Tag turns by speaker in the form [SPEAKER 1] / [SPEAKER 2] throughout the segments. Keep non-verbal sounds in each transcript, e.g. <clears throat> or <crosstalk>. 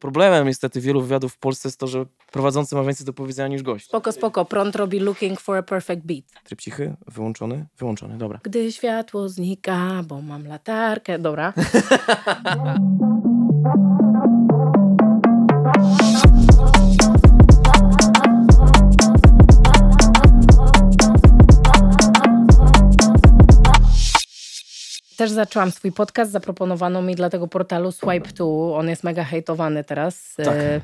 [SPEAKER 1] Problemem niestety wielu wywiadów w Polsce jest to, że prowadzący ma więcej do powiedzenia niż gość.
[SPEAKER 2] Spoko, spoko. Prąd robi looking for a perfect beat.
[SPEAKER 1] Tryb cichy, wyłączony, wyłączony, dobra.
[SPEAKER 2] Gdy światło znika, bo mam latarkę. Dobra. <laughs> Też zaczęłam swój podcast, zaproponowano mi dla tego portalu Swipe2. On jest mega hejtowany teraz.
[SPEAKER 1] Tak.
[SPEAKER 2] E,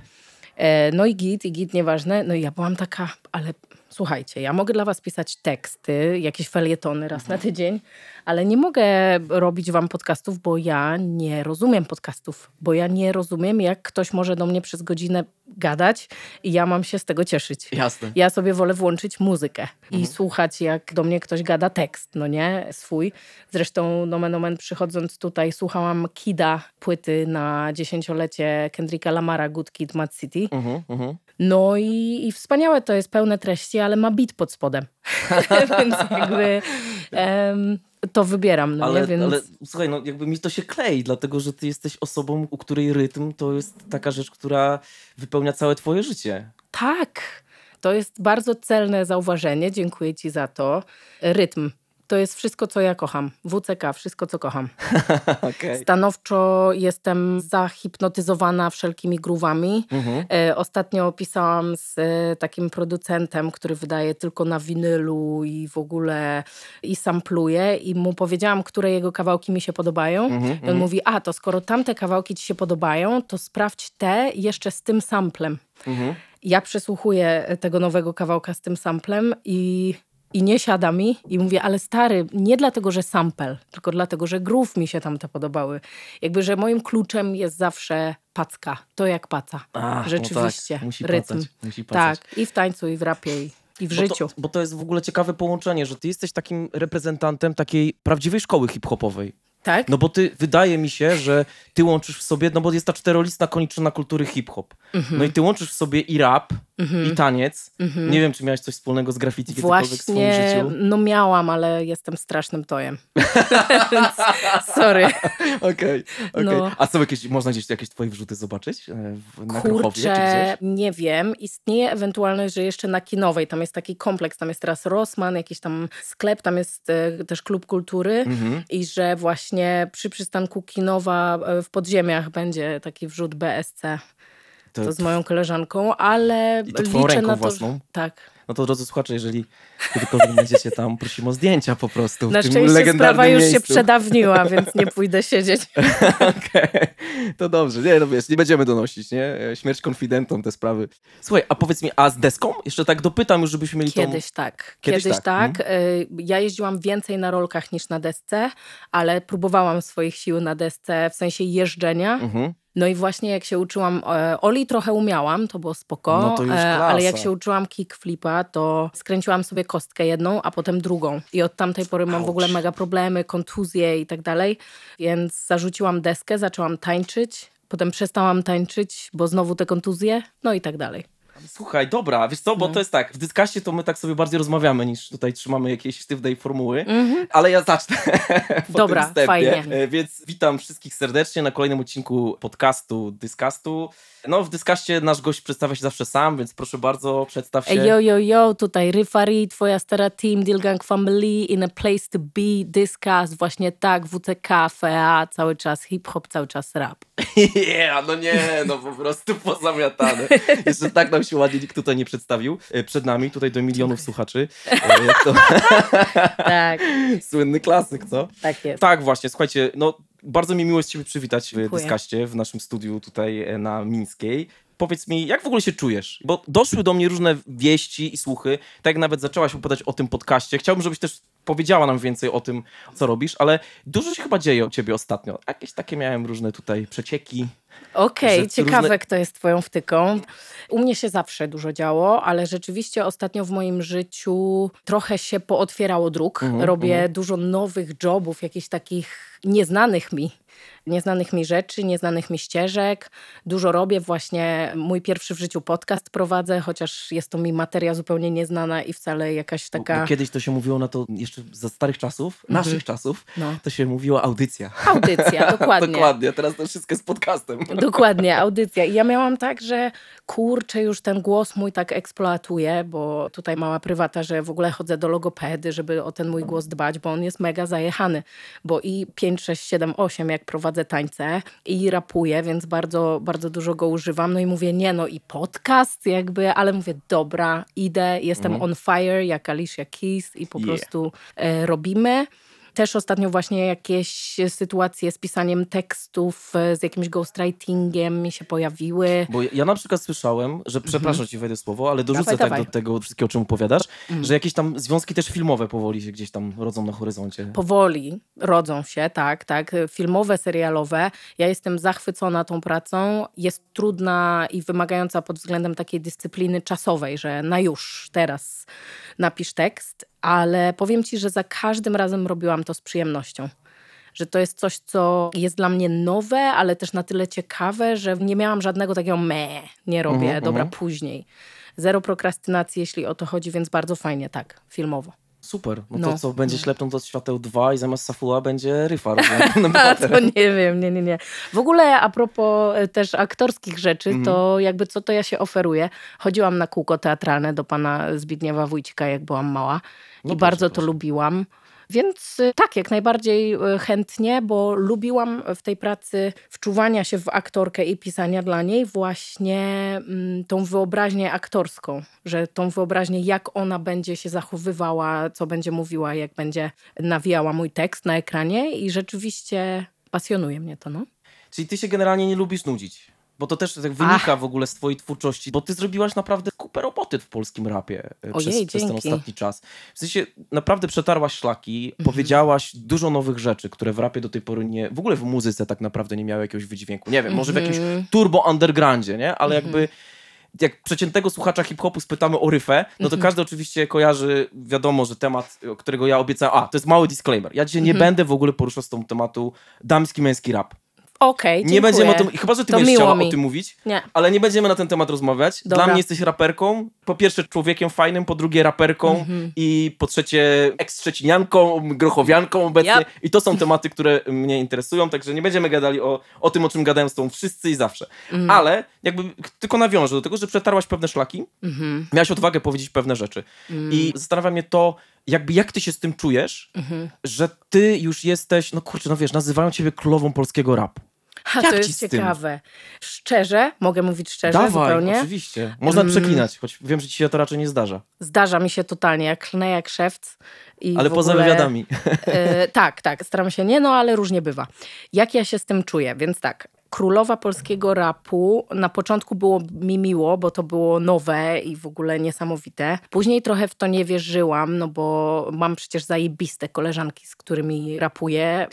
[SPEAKER 2] e, No i git, i git, nieważne. No i ja byłam taka, ale słuchajcie, ja mogę dla was pisać teksty, jakieś felietony raz na tydzień, ale nie mogę robić wam podcastów, bo ja nie rozumiem podcastów, bo ja nie rozumiem, jak ktoś może do mnie przez godzinę gadać i ja mam się z tego cieszyć.
[SPEAKER 1] Jasne.
[SPEAKER 2] Ja sobie wolę włączyć muzykę i słuchać, jak do mnie ktoś gada tekst, no nie, swój. Zresztą, nomen omen, przychodząc tutaj, słuchałam Kida, płyty na dziesięciolecie Kendricka Lamara, Good Kid, Mad City.
[SPEAKER 1] Mhm, mhm.
[SPEAKER 2] No i, i wspaniałe to jest, pełne treści, ale ma beat pod spodem. <laughs> Więc jakby em, to wybieram, no
[SPEAKER 1] Ale,
[SPEAKER 2] nie? Więc...
[SPEAKER 1] ale słuchaj, no jakby mi to się klei, dlatego że ty jesteś osobą, u której rytm to jest taka rzecz, która wypełnia całe twoje życie.
[SPEAKER 2] Tak, to jest bardzo celne zauważenie, dziękuję ci za to. Rytm. To jest wszystko, co ja kocham. WCK, wszystko, co kocham. <laughs>
[SPEAKER 1] Okej.
[SPEAKER 2] Stanowczo jestem zahipnotyzowana wszelkimi grówami.
[SPEAKER 1] Mhm.
[SPEAKER 2] E, ostatnio pisałam z e, takim producentem, który wydaje tylko na winylu i w ogóle i sampluje i mu powiedziałam, które jego kawałki mi się podobają.
[SPEAKER 1] Mhm,
[SPEAKER 2] I on mówi, a to skoro tamte kawałki ci się podobają, to sprawdź te jeszcze z tym samplem.
[SPEAKER 1] Mhm.
[SPEAKER 2] Ja przesłuchuję tego nowego kawałka z tym samplem i, i nie siada mi i mówię, ale stary, nie dlatego, że sample, tylko dlatego, że groove mi się tam te podobały. Jakby, że moim kluczem jest zawsze packa. To jak paca.
[SPEAKER 1] A, no
[SPEAKER 2] Rzeczywiście.
[SPEAKER 1] tak, musi
[SPEAKER 2] rytm.
[SPEAKER 1] pacać, musi pacać.
[SPEAKER 2] Tak, i w tańcu, i w rapie, i, i w
[SPEAKER 1] Bo
[SPEAKER 2] życiu.
[SPEAKER 1] to, bo to jest w ogóle ciekawe połączenie, że ty jesteś takim reprezentantem takiej prawdziwej szkoły hip-hopowej.
[SPEAKER 2] Tak?
[SPEAKER 1] No bo ty, wydaje mi się, że ty łączysz w sobie, no bo jest ta czterolistna koniczyna kultury hip-hop.
[SPEAKER 2] Mhm.
[SPEAKER 1] No i ty łączysz w sobie i rap, i taniec. Nie wiem, czy miałeś coś wspólnego z graffiti kiedykolwiek w swoim
[SPEAKER 2] Właśnie,
[SPEAKER 1] życiu.
[SPEAKER 2] no miałam, ale jestem strasznym tojem. <laughs> Sorry. <laughs>
[SPEAKER 1] Okej, okej.
[SPEAKER 2] No.
[SPEAKER 1] A są jakieś, można gdzieś jakieś twoje wrzuty zobaczyć? e, na
[SPEAKER 2] Kurczę, nie wiem. Istnieje ewentualność, że jeszcze na Kinowej, tam jest taki kompleks, tam jest teraz Rossmann, jakiś tam sklep, tam jest e, też klub kultury
[SPEAKER 1] Mhm.
[SPEAKER 2] i że właśnie przy przystanku Kinowa e, w podziemiach będzie taki wrzut BSC. To z moją koleżanką, ale
[SPEAKER 1] to
[SPEAKER 2] liczę
[SPEAKER 1] ręką
[SPEAKER 2] na to,
[SPEAKER 1] własną?
[SPEAKER 2] że... Tak.
[SPEAKER 1] No to drodzy słuchacze, jeżeli kiedykolwiek będziecie tam, prosimy o zdjęcia po prostu.
[SPEAKER 2] Na szczęście sprawa już się
[SPEAKER 1] miejscu.
[SPEAKER 2] przedawniła, więc nie pójdę siedzieć. <laughs>
[SPEAKER 1] Okej, to dobrze. Nie, no wiesz, nie będziemy donosić, nie? Śmierć konfidentom, te sprawy. Słuchaj, a powiedz mi, a z deską? Jeszcze tak dopytam już, żebyśmy mieli
[SPEAKER 2] Kiedyś tak.
[SPEAKER 1] Kiedyś
[SPEAKER 2] Kiedyś,
[SPEAKER 1] tak,
[SPEAKER 2] tak. Y, Ja jeździłam więcej na rolkach niż na desce, ale próbowałam swoich sił na desce w sensie jeżdżenia.
[SPEAKER 1] tą... Mhm.
[SPEAKER 2] No i właśnie jak się uczyłam, e, Oli trochę umiałam, to było spoko,
[SPEAKER 1] No to już
[SPEAKER 2] e, ale jak się uczyłam kickflipa, to skręciłam sobie kostkę jedną, a potem drugą. I od tamtej pory mam w ogóle mega problemy, kontuzje i tak dalej. Więc zarzuciłam deskę, zaczęłam tańczyć, potem przestałam tańczyć, bo znowu te kontuzje, no i tak dalej.
[SPEAKER 1] Słuchaj, dobra, wiesz co,
[SPEAKER 2] No.
[SPEAKER 1] bo to jest tak, w dyskaście to my tak sobie bardziej rozmawiamy, niż tutaj trzymamy jakiejś sztywnej formuły,
[SPEAKER 2] Mhm.
[SPEAKER 1] ale ja zacznę <laughs>
[SPEAKER 2] Dobra, fajnie.
[SPEAKER 1] E, Więc witam wszystkich serdecznie na kolejnym odcinku podcastu Dyskastu. No, w Dyskaście nasz gość przedstawia się zawsze sam, więc proszę bardzo, przedstaw się.
[SPEAKER 2] Yo, yo, yo, tutaj Ryfari, twoja stara team, Dilgang Family, in a place to be, Discuss, właśnie tak, WCK, FEA, cały czas hip-hop, cały czas rap. <laughs>
[SPEAKER 1] Yeah, no nie, no po prostu pozamiatane. Jeszcze tak nam się ładnie nikt tutaj nie przedstawił. E, Przed nami, tutaj do milionów słuchaczy. E, to <laughs>
[SPEAKER 2] Tak,
[SPEAKER 1] słynny klasyk, co?
[SPEAKER 2] tak jest.
[SPEAKER 1] Tak, właśnie, słuchajcie, no bardzo mi miło jest Ciebie przywitać w
[SPEAKER 2] Dziękuję.
[SPEAKER 1] Dyskaście, w naszym studiu tutaj e, na Mińskiej. Powiedz mi, jak w ogóle się czujesz? Bo doszły do mnie różne wieści i słuchy, tak jak nawet zaczęłaś opowiadać o tym podcaście. Chciałbym, żebyś też powiedziała nam więcej o tym, co robisz, ale dużo się chyba dzieje o ciebie ostatnio. Jakieś takie miałem różne tutaj przecieki.
[SPEAKER 2] Okej,
[SPEAKER 1] że
[SPEAKER 2] ciekawe,
[SPEAKER 1] różne-
[SPEAKER 2] kto jest twoją wtyką. U mnie się zawsze dużo działo, ale rzeczywiście ostatnio w moim życiu trochę się pootwierało dróg.
[SPEAKER 1] Mhm,
[SPEAKER 2] Robię
[SPEAKER 1] mhm.
[SPEAKER 2] dużo nowych jobów, jakichś takich nieznanych mi nieznanych mi rzeczy, nieznanych mi ścieżek. Dużo robię, właśnie mój pierwszy w życiu podcast prowadzę, chociaż jest to mi materia zupełnie nieznana i wcale jakaś
[SPEAKER 1] Bo,
[SPEAKER 2] taka
[SPEAKER 1] bo kiedyś to się mówiło na to jeszcze za starych czasów, naszych czasów,
[SPEAKER 2] No.
[SPEAKER 1] to się mówiło audycja.
[SPEAKER 2] audycja, <laughs> dokładnie.
[SPEAKER 1] Dokładnie, teraz to wszystko jest podcastem. <laughs>
[SPEAKER 2] Dokładnie, audycja. I ja miałam tak, że kurczę, już ten głos mój tak eksploatuję, bo tutaj mała prywata, że w ogóle chodzę do logopedy, żeby o ten mój głos dbać, bo on jest mega zajechany. Bo i 5, 6, 7, 8, jak prowadzę tańce i rapuję, więc bardzo, bardzo dużo go używam. No i mówię, nie no i podcast jakby, ale mówię, dobra, idę, jestem on fire jak Alicia Keys i po
[SPEAKER 1] Yeah.
[SPEAKER 2] prostu e, robimy. Też ostatnio właśnie jakieś sytuacje z pisaniem tekstów, e, z jakimś ghostwritingiem mi się pojawiły.
[SPEAKER 1] Bo ja na przykład słyszałem, że przepraszam ci wejdę słowo, ale dorzucę
[SPEAKER 2] Mhm. Dawaj,
[SPEAKER 1] tak
[SPEAKER 2] dawaj.
[SPEAKER 1] do tego wszystkiego, o czym opowiadasz, że jakieś tam związki też filmowe powoli się gdzieś tam rodzą na horyzoncie.
[SPEAKER 2] Powoli rodzą się, tak, tak, filmowe, serialowe. Ja jestem zachwycona tą pracą. Jest trudna i wymagająca pod względem takiej dyscypliny czasowej, że na już, teraz napisz tekst, ale powiem ci, że za każdym razem robiłam to z przyjemnością. Że to jest coś, co jest dla mnie nowe, ale też na tyle ciekawe, że nie miałam żadnego takiego me, nie robię,
[SPEAKER 1] Mhm,
[SPEAKER 2] dobra,
[SPEAKER 1] mhm.
[SPEAKER 2] później. Zero prokrastynacji, jeśli o to chodzi, więc bardzo fajnie, tak, filmowo.
[SPEAKER 1] Super. No,
[SPEAKER 2] No.
[SPEAKER 1] to co, będzie ślepną do świateł 2 i zamiast Safuła będzie Ryfa. <laughs>
[SPEAKER 2] A, to nie wiem, nie, nie, nie. W ogóle a propos e, też aktorskich rzeczy,
[SPEAKER 1] Mhm.
[SPEAKER 2] to jakby co to ja się oferuję. Chodziłam na kółko teatralne do pana Zbigniewa Wójcika, jak byłam mała
[SPEAKER 1] No
[SPEAKER 2] i
[SPEAKER 1] proszę,
[SPEAKER 2] bardzo to
[SPEAKER 1] proszę.
[SPEAKER 2] lubiłam. Więc y, tak, jak najbardziej y, chętnie, bo lubiłam w tej pracy wczuwania się w aktorkę i pisania dla niej właśnie mm, tą wyobraźnię aktorską, że tą wyobraźnię, jak ona będzie się zachowywała, co będzie mówiła, jak będzie nawijała mój tekst na ekranie i rzeczywiście pasjonuje mnie to, no.
[SPEAKER 1] Czyli ty się generalnie nie lubisz nudzić. Bo to też tak wynika w ogóle z twojej twórczości, bo ty zrobiłaś naprawdę kupę roboty w polskim rapie e,
[SPEAKER 2] Ojej,
[SPEAKER 1] przez, przez ten ostatni czas. W sensie naprawdę przetarłaś szlaki,
[SPEAKER 2] Mhm.
[SPEAKER 1] powiedziałaś dużo nowych rzeczy, które w rapie do tej pory nie, w ogóle w muzyce tak naprawdę nie miały jakiegoś wydźwięku. Nie wiem, może w jakimś
[SPEAKER 2] Mhm.
[SPEAKER 1] turbo undergroundzie, nie? Ale jakby jak przeciętnego słuchacza hip-hopu spytamy o ryfę, no
[SPEAKER 2] Mhm.
[SPEAKER 1] to każdy oczywiście kojarzy, wiadomo, że temat, którego ja obiecałem, a, to jest mały disclaimer. Ja dzisiaj
[SPEAKER 2] Mhm.
[SPEAKER 1] nie będę w ogóle poruszał z tą tematu damski, męski rap.
[SPEAKER 2] Okej,
[SPEAKER 1] Nie będziemy o tym, chyba że ty
[SPEAKER 2] To
[SPEAKER 1] będziesz chciała
[SPEAKER 2] mi.
[SPEAKER 1] o tym mówić,
[SPEAKER 2] Nie.
[SPEAKER 1] ale nie będziemy na ten temat rozmawiać. Dla
[SPEAKER 2] Dobra.
[SPEAKER 1] mnie jesteś raperką, po pierwsze człowiekiem fajnym, po drugie raperką
[SPEAKER 2] Mhm.
[SPEAKER 1] i po trzecie eks-trzecinianką, grochowianką obecnie.
[SPEAKER 2] Yep.
[SPEAKER 1] I to są tematy, które mnie interesują, także nie będziemy gadali o, o tym, o czym gadają z tą wszyscy i zawsze.
[SPEAKER 2] Mhm.
[SPEAKER 1] Ale jakby tylko nawiążę do tego, że przetarłaś pewne szlaki,
[SPEAKER 2] Mhm.
[SPEAKER 1] miałaś odwagę powiedzieć pewne rzeczy. I zastanawia mnie to, jakby jak ty się z tym czujesz, że ty już jesteś, no kurczę, no wiesz, nazywają ciebie królową polskiego rapu.
[SPEAKER 2] Ha,
[SPEAKER 1] Jak
[SPEAKER 2] to jest ciekawe. Szczerze, mogę mówić szczerze
[SPEAKER 1] Dawaj,
[SPEAKER 2] zupełnie.
[SPEAKER 1] oczywiście. Można
[SPEAKER 2] Mm.
[SPEAKER 1] przeklinać, choć wiem, że ci się to raczej nie zdarza.
[SPEAKER 2] Zdarza mi się totalnie, jak klnę jak szewc.
[SPEAKER 1] Ale poza
[SPEAKER 2] ogóle,
[SPEAKER 1] wywiadami.
[SPEAKER 2] E, tak, tak, staram się nie, no ale różnie bywa. Jak ja się z tym czuję? Więc tak, królowa polskiego rapu, na początku było mi miło, bo to było nowe i w ogóle niesamowite. Później trochę w to nie wierzyłam, no bo mam przecież zajebiste koleżanki, z którymi rapuję.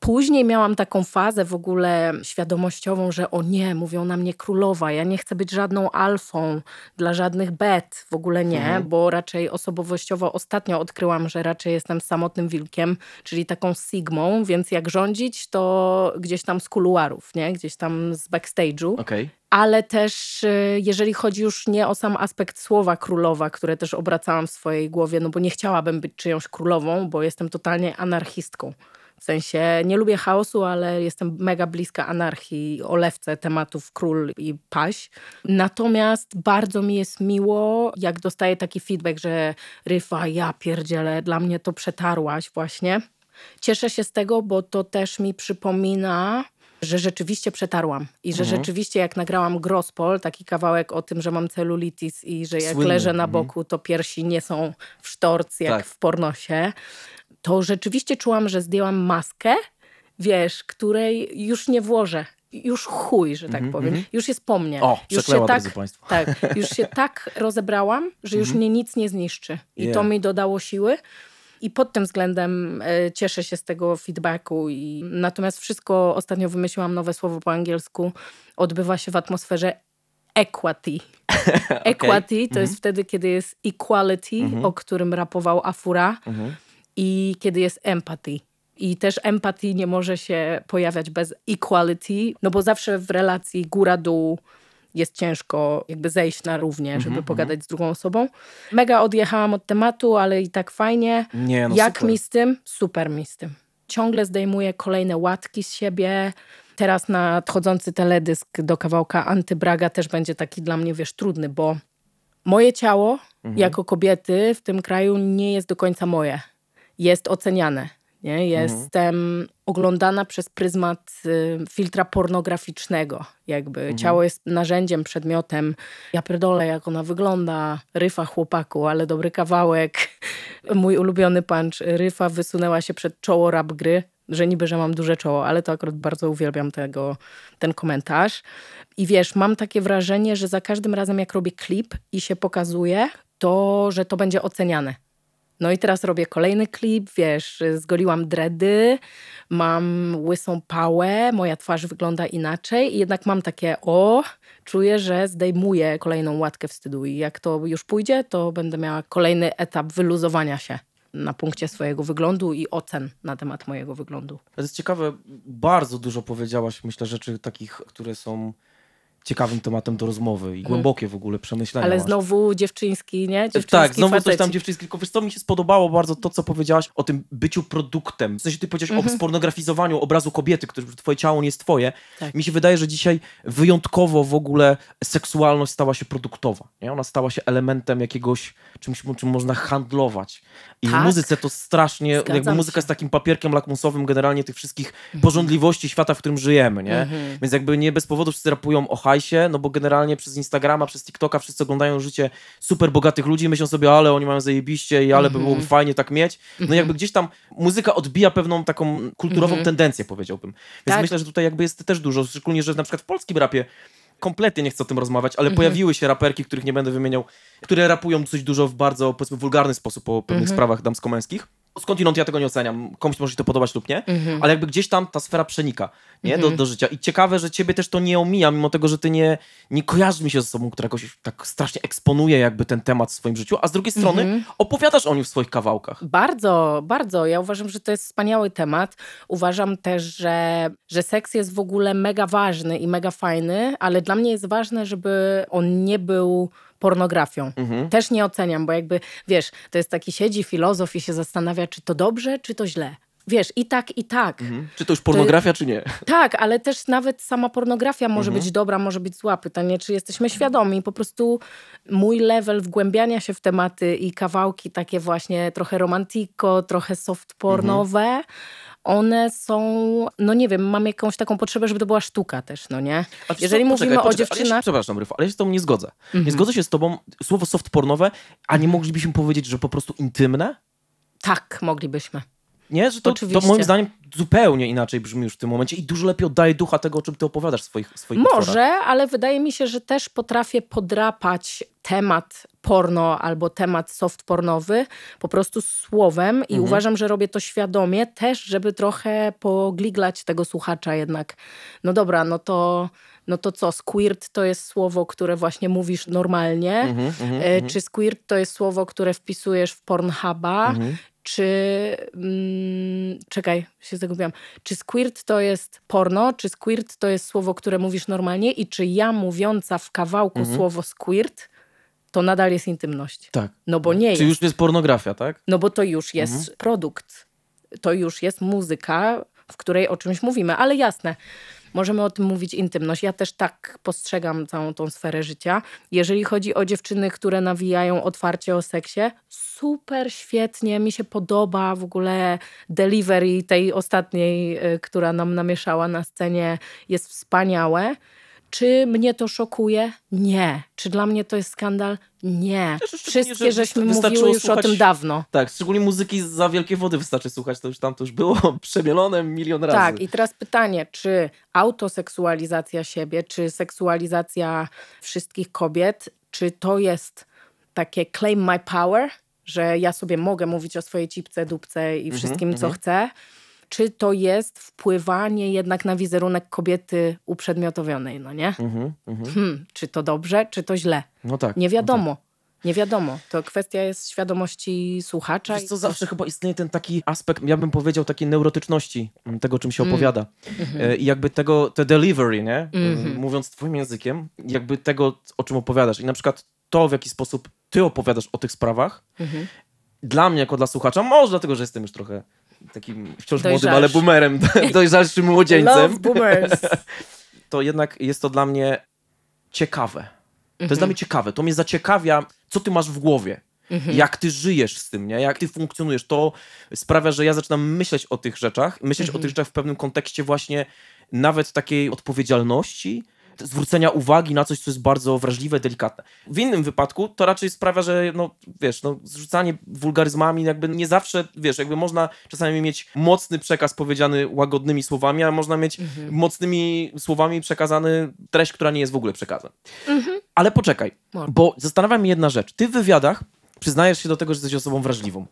[SPEAKER 2] Później miałam taką fazę w ogóle świadomościową, że o nie, mówią na mnie królowa, ja nie chcę być żadną alfą dla żadnych bet, w ogóle nie,
[SPEAKER 1] Mhm.
[SPEAKER 2] bo raczej osobowościowo ostatnio odkryłam, że raczej jestem samotnym wilkiem, czyli taką sigmą, więc jak rządzić, to gdzieś tam z kuluarów, nie? gdzieś tam z backstage'u.
[SPEAKER 1] Okej.
[SPEAKER 2] Ale też y, jeżeli chodzi już nie o sam aspekt słowa królowa, które też obracałam w swojej głowie, no bo nie chciałabym być czyjąś królową, bo jestem totalnie anarchistką. W sensie nie lubię chaosu, ale jestem mega bliska anarchii, olewce tematów król i paś. Natomiast bardzo mi jest miło, jak dostaję taki feedback, że Ryfa, ja pierdzielę, dla mnie to przetarłaś właśnie. Cieszę się z tego, bo to też mi przypomina, że rzeczywiście przetarłam. I że
[SPEAKER 1] Mhm.
[SPEAKER 2] rzeczywiście jak nagrałam Grospol, taki kawałek o tym, że mam celulitis i że jak
[SPEAKER 1] Słynny,
[SPEAKER 2] leżę na
[SPEAKER 1] mhm.
[SPEAKER 2] boku, to piersi nie są w sztorc jak
[SPEAKER 1] Tak.
[SPEAKER 2] w pornosie, to rzeczywiście czułam, że zdjęłam maskę, wiesz, której już nie włożę. Już chuj, że tak
[SPEAKER 1] Mhm,
[SPEAKER 2] powiem.
[SPEAKER 1] mhm.
[SPEAKER 2] Już jest po mnie.
[SPEAKER 1] O,
[SPEAKER 2] już
[SPEAKER 1] przekleła,
[SPEAKER 2] tak, tak, już się tak rozebrałam, że już mnie nic nie zniszczy. I to
[SPEAKER 1] Yeah.
[SPEAKER 2] mi dodało siły. I pod tym względem e, cieszę się z tego feedbacku. I, natomiast wszystko, ostatnio wymyśliłam nowe słowo po angielsku, odbywa się w atmosferze equity. <laughs> Equity to jest wtedy, kiedy jest equality, o którym rapował Afura
[SPEAKER 1] Mhm.
[SPEAKER 2] I kiedy jest empathy. I też empatii nie może się pojawiać bez equality, no bo zawsze w relacji góra-dół jest ciężko jakby zejść na równie, żeby pogadać z drugą osobą. Mega odjechałam od tematu, ale i tak fajnie.
[SPEAKER 1] Nie, no
[SPEAKER 2] Jak
[SPEAKER 1] super.
[SPEAKER 2] mi z tym? Super mi z tym. Ciągle zdejmuję kolejne łatki z siebie. Teraz nadchodzący teledysk do kawałka Antybraga też będzie taki dla mnie, wiesz, trudny, bo moje ciało jako kobiety w tym kraju nie jest do końca moje. Jest oceniane. Nie? Jestem oglądana przez pryzmat y, filtra pornograficznego. Jakby ciało jest narzędziem, przedmiotem. Ja pierdolę, jak ona wygląda. Ryfa chłopaku, ale dobry kawałek. <laughs> Mój ulubiony punch. Ryfa wysunęła się przed czoło rap gry że niby, że mam duże czoło, ale to akurat bardzo uwielbiam tego, ten komentarz. I wiesz, mam takie wrażenie, że za każdym razem jak robię klip i się pokazuje, to że to będzie oceniane. No i teraz robię kolejny klip, wiesz, zgoliłam dready, mam łysą pałę, moja twarz wygląda inaczej i jednak mam takie, o, czuję, że zdejmuję kolejną łatkę wstydu i jak to już pójdzie, to będę miała kolejny etap wyluzowania się na punkcie swojego wyglądu i ocen na temat mojego wyglądu.
[SPEAKER 1] To jest ciekawe, bardzo dużo powiedziałaś, myślę, rzeczy takich, które są ciekawym tematem do rozmowy i głębokie w ogóle przemyślenia.
[SPEAKER 2] Ale
[SPEAKER 1] masz.
[SPEAKER 2] znowu dziewczyński, nie? Dziewczyński
[SPEAKER 1] Tak, znowu coś
[SPEAKER 2] faceci.
[SPEAKER 1] tam dziewczyński, tylko wiesz co, mi się spodobało bardzo to, co powiedziałaś o tym byciu produktem. W sensie ty powiedziałaś
[SPEAKER 2] Mhm.
[SPEAKER 1] o spornografizowaniu obrazu kobiety, który twoje ciało nie jest twoje.
[SPEAKER 2] Tak.
[SPEAKER 1] Mi się wydaje, że dzisiaj wyjątkowo w ogóle seksualność stała się produktowa. Nie? Ona stała się elementem jakiegoś, czymś, czym można handlować. I w
[SPEAKER 2] Tak.
[SPEAKER 1] muzyce to strasznie,
[SPEAKER 2] Zgadzam
[SPEAKER 1] jakby muzyka
[SPEAKER 2] się.
[SPEAKER 1] jest takim papierkiem lakmusowym generalnie tych wszystkich porządliwości świata, w którym żyjemy, nie?
[SPEAKER 2] Mhm.
[SPEAKER 1] Więc jakby nie bez powodu wszyscy rapują o hajsie, no bo generalnie przez Instagrama, przez TikToka wszyscy oglądają życie super bogatych ludzi i myślą sobie, ale oni mają zajebiście i ale by byłoby fajnie tak mieć. No jakby gdzieś tam muzyka odbija pewną taką kulturową tendencję, powiedziałbym. Więc
[SPEAKER 2] Tak.
[SPEAKER 1] myślę, że tutaj jakby jest też dużo, szczególnie, że na przykład w polskim rapie kompletnie nie chcę o tym rozmawiać,
[SPEAKER 2] Mhm.
[SPEAKER 1] ale pojawiły się raperki, których nie będę wymieniał, które rapują coś dużo w bardzo, powiedzmy, wulgarny sposób o pewnych
[SPEAKER 2] Mhm.
[SPEAKER 1] sprawach damsko-męskich. Skądinąd ja tego nie oceniam. Komuś może się to podobać lub nie,
[SPEAKER 2] Mhm.
[SPEAKER 1] ale jakby gdzieś tam ta sfera przenika nie? Do, do życia. I ciekawe, że ciebie też to nie omija, mimo tego, że ty nie, nie kojarzysz mi się z osobą, która jakoś tak strasznie eksponuje jakby ten temat w swoim życiu, a z drugiej strony
[SPEAKER 2] Mhm.
[SPEAKER 1] opowiadasz o nim w swoich kawałkach.
[SPEAKER 2] Bardzo, bardzo. Ja uważam, że to jest wspaniały temat. Uważam też, że, że seks jest w ogóle mega ważny i mega fajny, ale dla mnie jest ważne, żeby on nie był pornografią.
[SPEAKER 1] Mhm.
[SPEAKER 2] Też nie oceniam, bo jakby, wiesz, to jest taki siedzi filozof i się zastanawia, czy to dobrze, czy to źle. Wiesz, i tak, i tak.
[SPEAKER 1] Mhm. Czy to już pornografia, czy nie?
[SPEAKER 2] Tak, ale też nawet sama pornografia może
[SPEAKER 1] Mhm.
[SPEAKER 2] być dobra, może być zła. Pytanie, czy jesteśmy świadomi. Po prostu mój level wgłębiania się w tematy i kawałki takie właśnie trochę romantiko, trochę soft pornowe, one są, no nie wiem, mam jakąś taką potrzebę, żeby to była sztuka też, no nie? Jeżeli
[SPEAKER 1] co?
[SPEAKER 2] mówimy
[SPEAKER 1] Poczekaj,
[SPEAKER 2] o
[SPEAKER 1] poczekaj, Ja się,
[SPEAKER 2] dziewczynach...
[SPEAKER 1] przepraszam, Ryfu, ale ja się z tobą nie zgodzę.
[SPEAKER 2] Mhm.
[SPEAKER 1] Nie zgodzę się z tobą, słowo soft pornowe, a nie moglibyśmy powiedzieć, że po prostu intymne?
[SPEAKER 2] Tak, moglibyśmy.
[SPEAKER 1] Nie, że to, to
[SPEAKER 2] Oczywiście.
[SPEAKER 1] moim zdaniem zupełnie inaczej brzmi już w tym momencie i dużo lepiej oddaje ducha tego, o czym ty opowiadasz w swoich, w swoich utworach.
[SPEAKER 2] Może, ale wydaje mi się, że też potrafię podrapać temat porno albo temat soft pornowy po prostu słowem
[SPEAKER 1] Mhm.
[SPEAKER 2] i uważam, że robię to świadomie też, żeby trochę pogliglać tego słuchacza jednak. No dobra, no to, no to co, squirt to jest słowo, które właśnie mówisz normalnie,
[SPEAKER 1] Mhm, mhm,
[SPEAKER 2] E,
[SPEAKER 1] mhm.
[SPEAKER 2] czy squirt to jest słowo, które wpisujesz w Pornhuba,
[SPEAKER 1] Mhm.
[SPEAKER 2] Czy... Mm, czekaj, się zagubiłam. Czy squirt to jest porno, czy squirt to jest słowo, które mówisz normalnie i czy ja mówiąca w kawałku
[SPEAKER 1] Mhm.
[SPEAKER 2] słowo squirt, to nadal jest intymność.
[SPEAKER 1] Tak.
[SPEAKER 2] No bo nie
[SPEAKER 1] Czy
[SPEAKER 2] jest.
[SPEAKER 1] już jest pornografia, tak?
[SPEAKER 2] No bo to już jest
[SPEAKER 1] Mhm.
[SPEAKER 2] produkt. To już jest muzyka, w której o czymś mówimy. Ale jasne, możemy o tym mówić intymność. Ja też tak postrzegam całą tą sferę życia. Jeżeli chodzi o dziewczyny, które nawijają otwarcie o seksie, super, świetnie, mi się podoba w ogóle delivery tej ostatniej, y, która nam namieszała na scenie, jest wspaniałe. Czy mnie to szokuje? Nie. Czy dla mnie to jest skandal? Nie. Wszystkie
[SPEAKER 1] że
[SPEAKER 2] żeśmy mówiły już
[SPEAKER 1] słuchać-
[SPEAKER 2] o tym dawno.
[SPEAKER 1] Tak, szczególnie muzyki za wielkie wody wystarczy słuchać, to już tam to już było <laughs> przemielone milion razy.
[SPEAKER 2] Tak, i teraz pytanie, czy autoseksualizacja siebie, czy seksualizacja wszystkich kobiet, czy to jest takie claim my power, że ja sobie mogę mówić o swojej cipce, dupce i wszystkim, co chcę, czy to jest wpływanie jednak na wizerunek kobiety uprzedmiotowionej, no nie?
[SPEAKER 1] Mhm, mhm.
[SPEAKER 2] Hmm, czy to dobrze, czy to źle?
[SPEAKER 1] No tak.
[SPEAKER 2] Nie wiadomo. Nie wiadomo. To kwestia jest świadomości słuchacza.
[SPEAKER 1] Wiesz co, zawsze chyba istnieje ten taki aspekt, ja bym powiedział, takiej neurotyczności m, tego, czym się
[SPEAKER 2] Mm.
[SPEAKER 1] opowiada.
[SPEAKER 2] Mhm.
[SPEAKER 1] E, I jakby tego, te delivery, nie? E,
[SPEAKER 2] Mhm.
[SPEAKER 1] Mówiąc twoim językiem, jakby tego, o czym opowiadasz. I na przykład to, w jaki sposób ty opowiadasz o tych sprawach,
[SPEAKER 2] Mhm.
[SPEAKER 1] dla mnie, jako dla słuchacza, może dlatego, że jestem już trochę takim wciąż młodym,
[SPEAKER 2] Dojrzalszy.
[SPEAKER 1] ale boomerem, <laughs> dojrzalszym młodzieńcem,
[SPEAKER 2] Love boomers. <laughs>
[SPEAKER 1] to jednak jest to dla mnie ciekawe. To jest
[SPEAKER 2] Mhm.
[SPEAKER 1] dla mnie ciekawe. To mnie zaciekawia, co ty masz w głowie.
[SPEAKER 2] Mhm.
[SPEAKER 1] Jak ty żyjesz z tym, nie? Jak ty funkcjonujesz. To sprawia, że ja zaczynam myśleć o tych rzeczach, myśleć
[SPEAKER 2] Mhm.
[SPEAKER 1] o tych rzeczach w pewnym kontekście właśnie nawet takiej odpowiedzialności, zwrócenia uwagi na coś, co jest bardzo wrażliwe, delikatne. W innym wypadku to raczej sprawia, że no, wiesz, no, zrzucanie wulgaryzmami jakby nie zawsze, wiesz, jakby można czasami mieć mocny przekaz powiedziany łagodnymi słowami, a można mieć
[SPEAKER 2] Mhm.
[SPEAKER 1] mocnymi słowami przekazany treść, która nie jest w ogóle przekazem.
[SPEAKER 2] Mhm.
[SPEAKER 1] Ale poczekaj, bo zastanawia mnie jedna rzecz. Ty w wywiadach przyznajesz się do tego, że jesteś osobą wrażliwą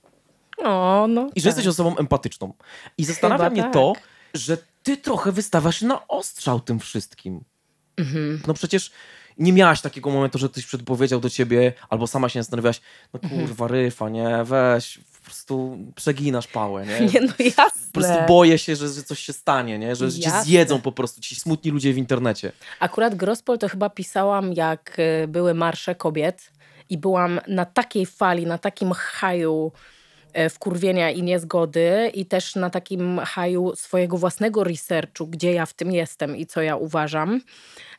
[SPEAKER 2] O, no
[SPEAKER 1] i że
[SPEAKER 2] tak.
[SPEAKER 1] jesteś osobą empatyczną. I zastanawia
[SPEAKER 2] Chyba
[SPEAKER 1] mnie
[SPEAKER 2] tak.
[SPEAKER 1] to, że ty trochę wystawiasz się na ostrzał tym wszystkim.
[SPEAKER 2] Mhm.
[SPEAKER 1] No przecież nie miałaś takiego momentu, że ktoś przedpowiedział do ciebie, albo sama się zastanawiałaś, no
[SPEAKER 2] Mhm.
[SPEAKER 1] kurwa, ryfa, nie, weź, po prostu przeginasz pałę, nie? <laughs>
[SPEAKER 2] Nie, no jasne.
[SPEAKER 1] Po prostu boję się, że, że coś się stanie, nie? Że, że cię zjedzą po prostu ci smutni ludzie w internecie.
[SPEAKER 2] Akurat Grospol to chyba pisałam, jak y, były marsze kobiet i byłam na takiej fali, na takim haju wkurwienia i niezgody i też na takim haju swojego własnego researchu, gdzie ja w tym jestem i co ja uważam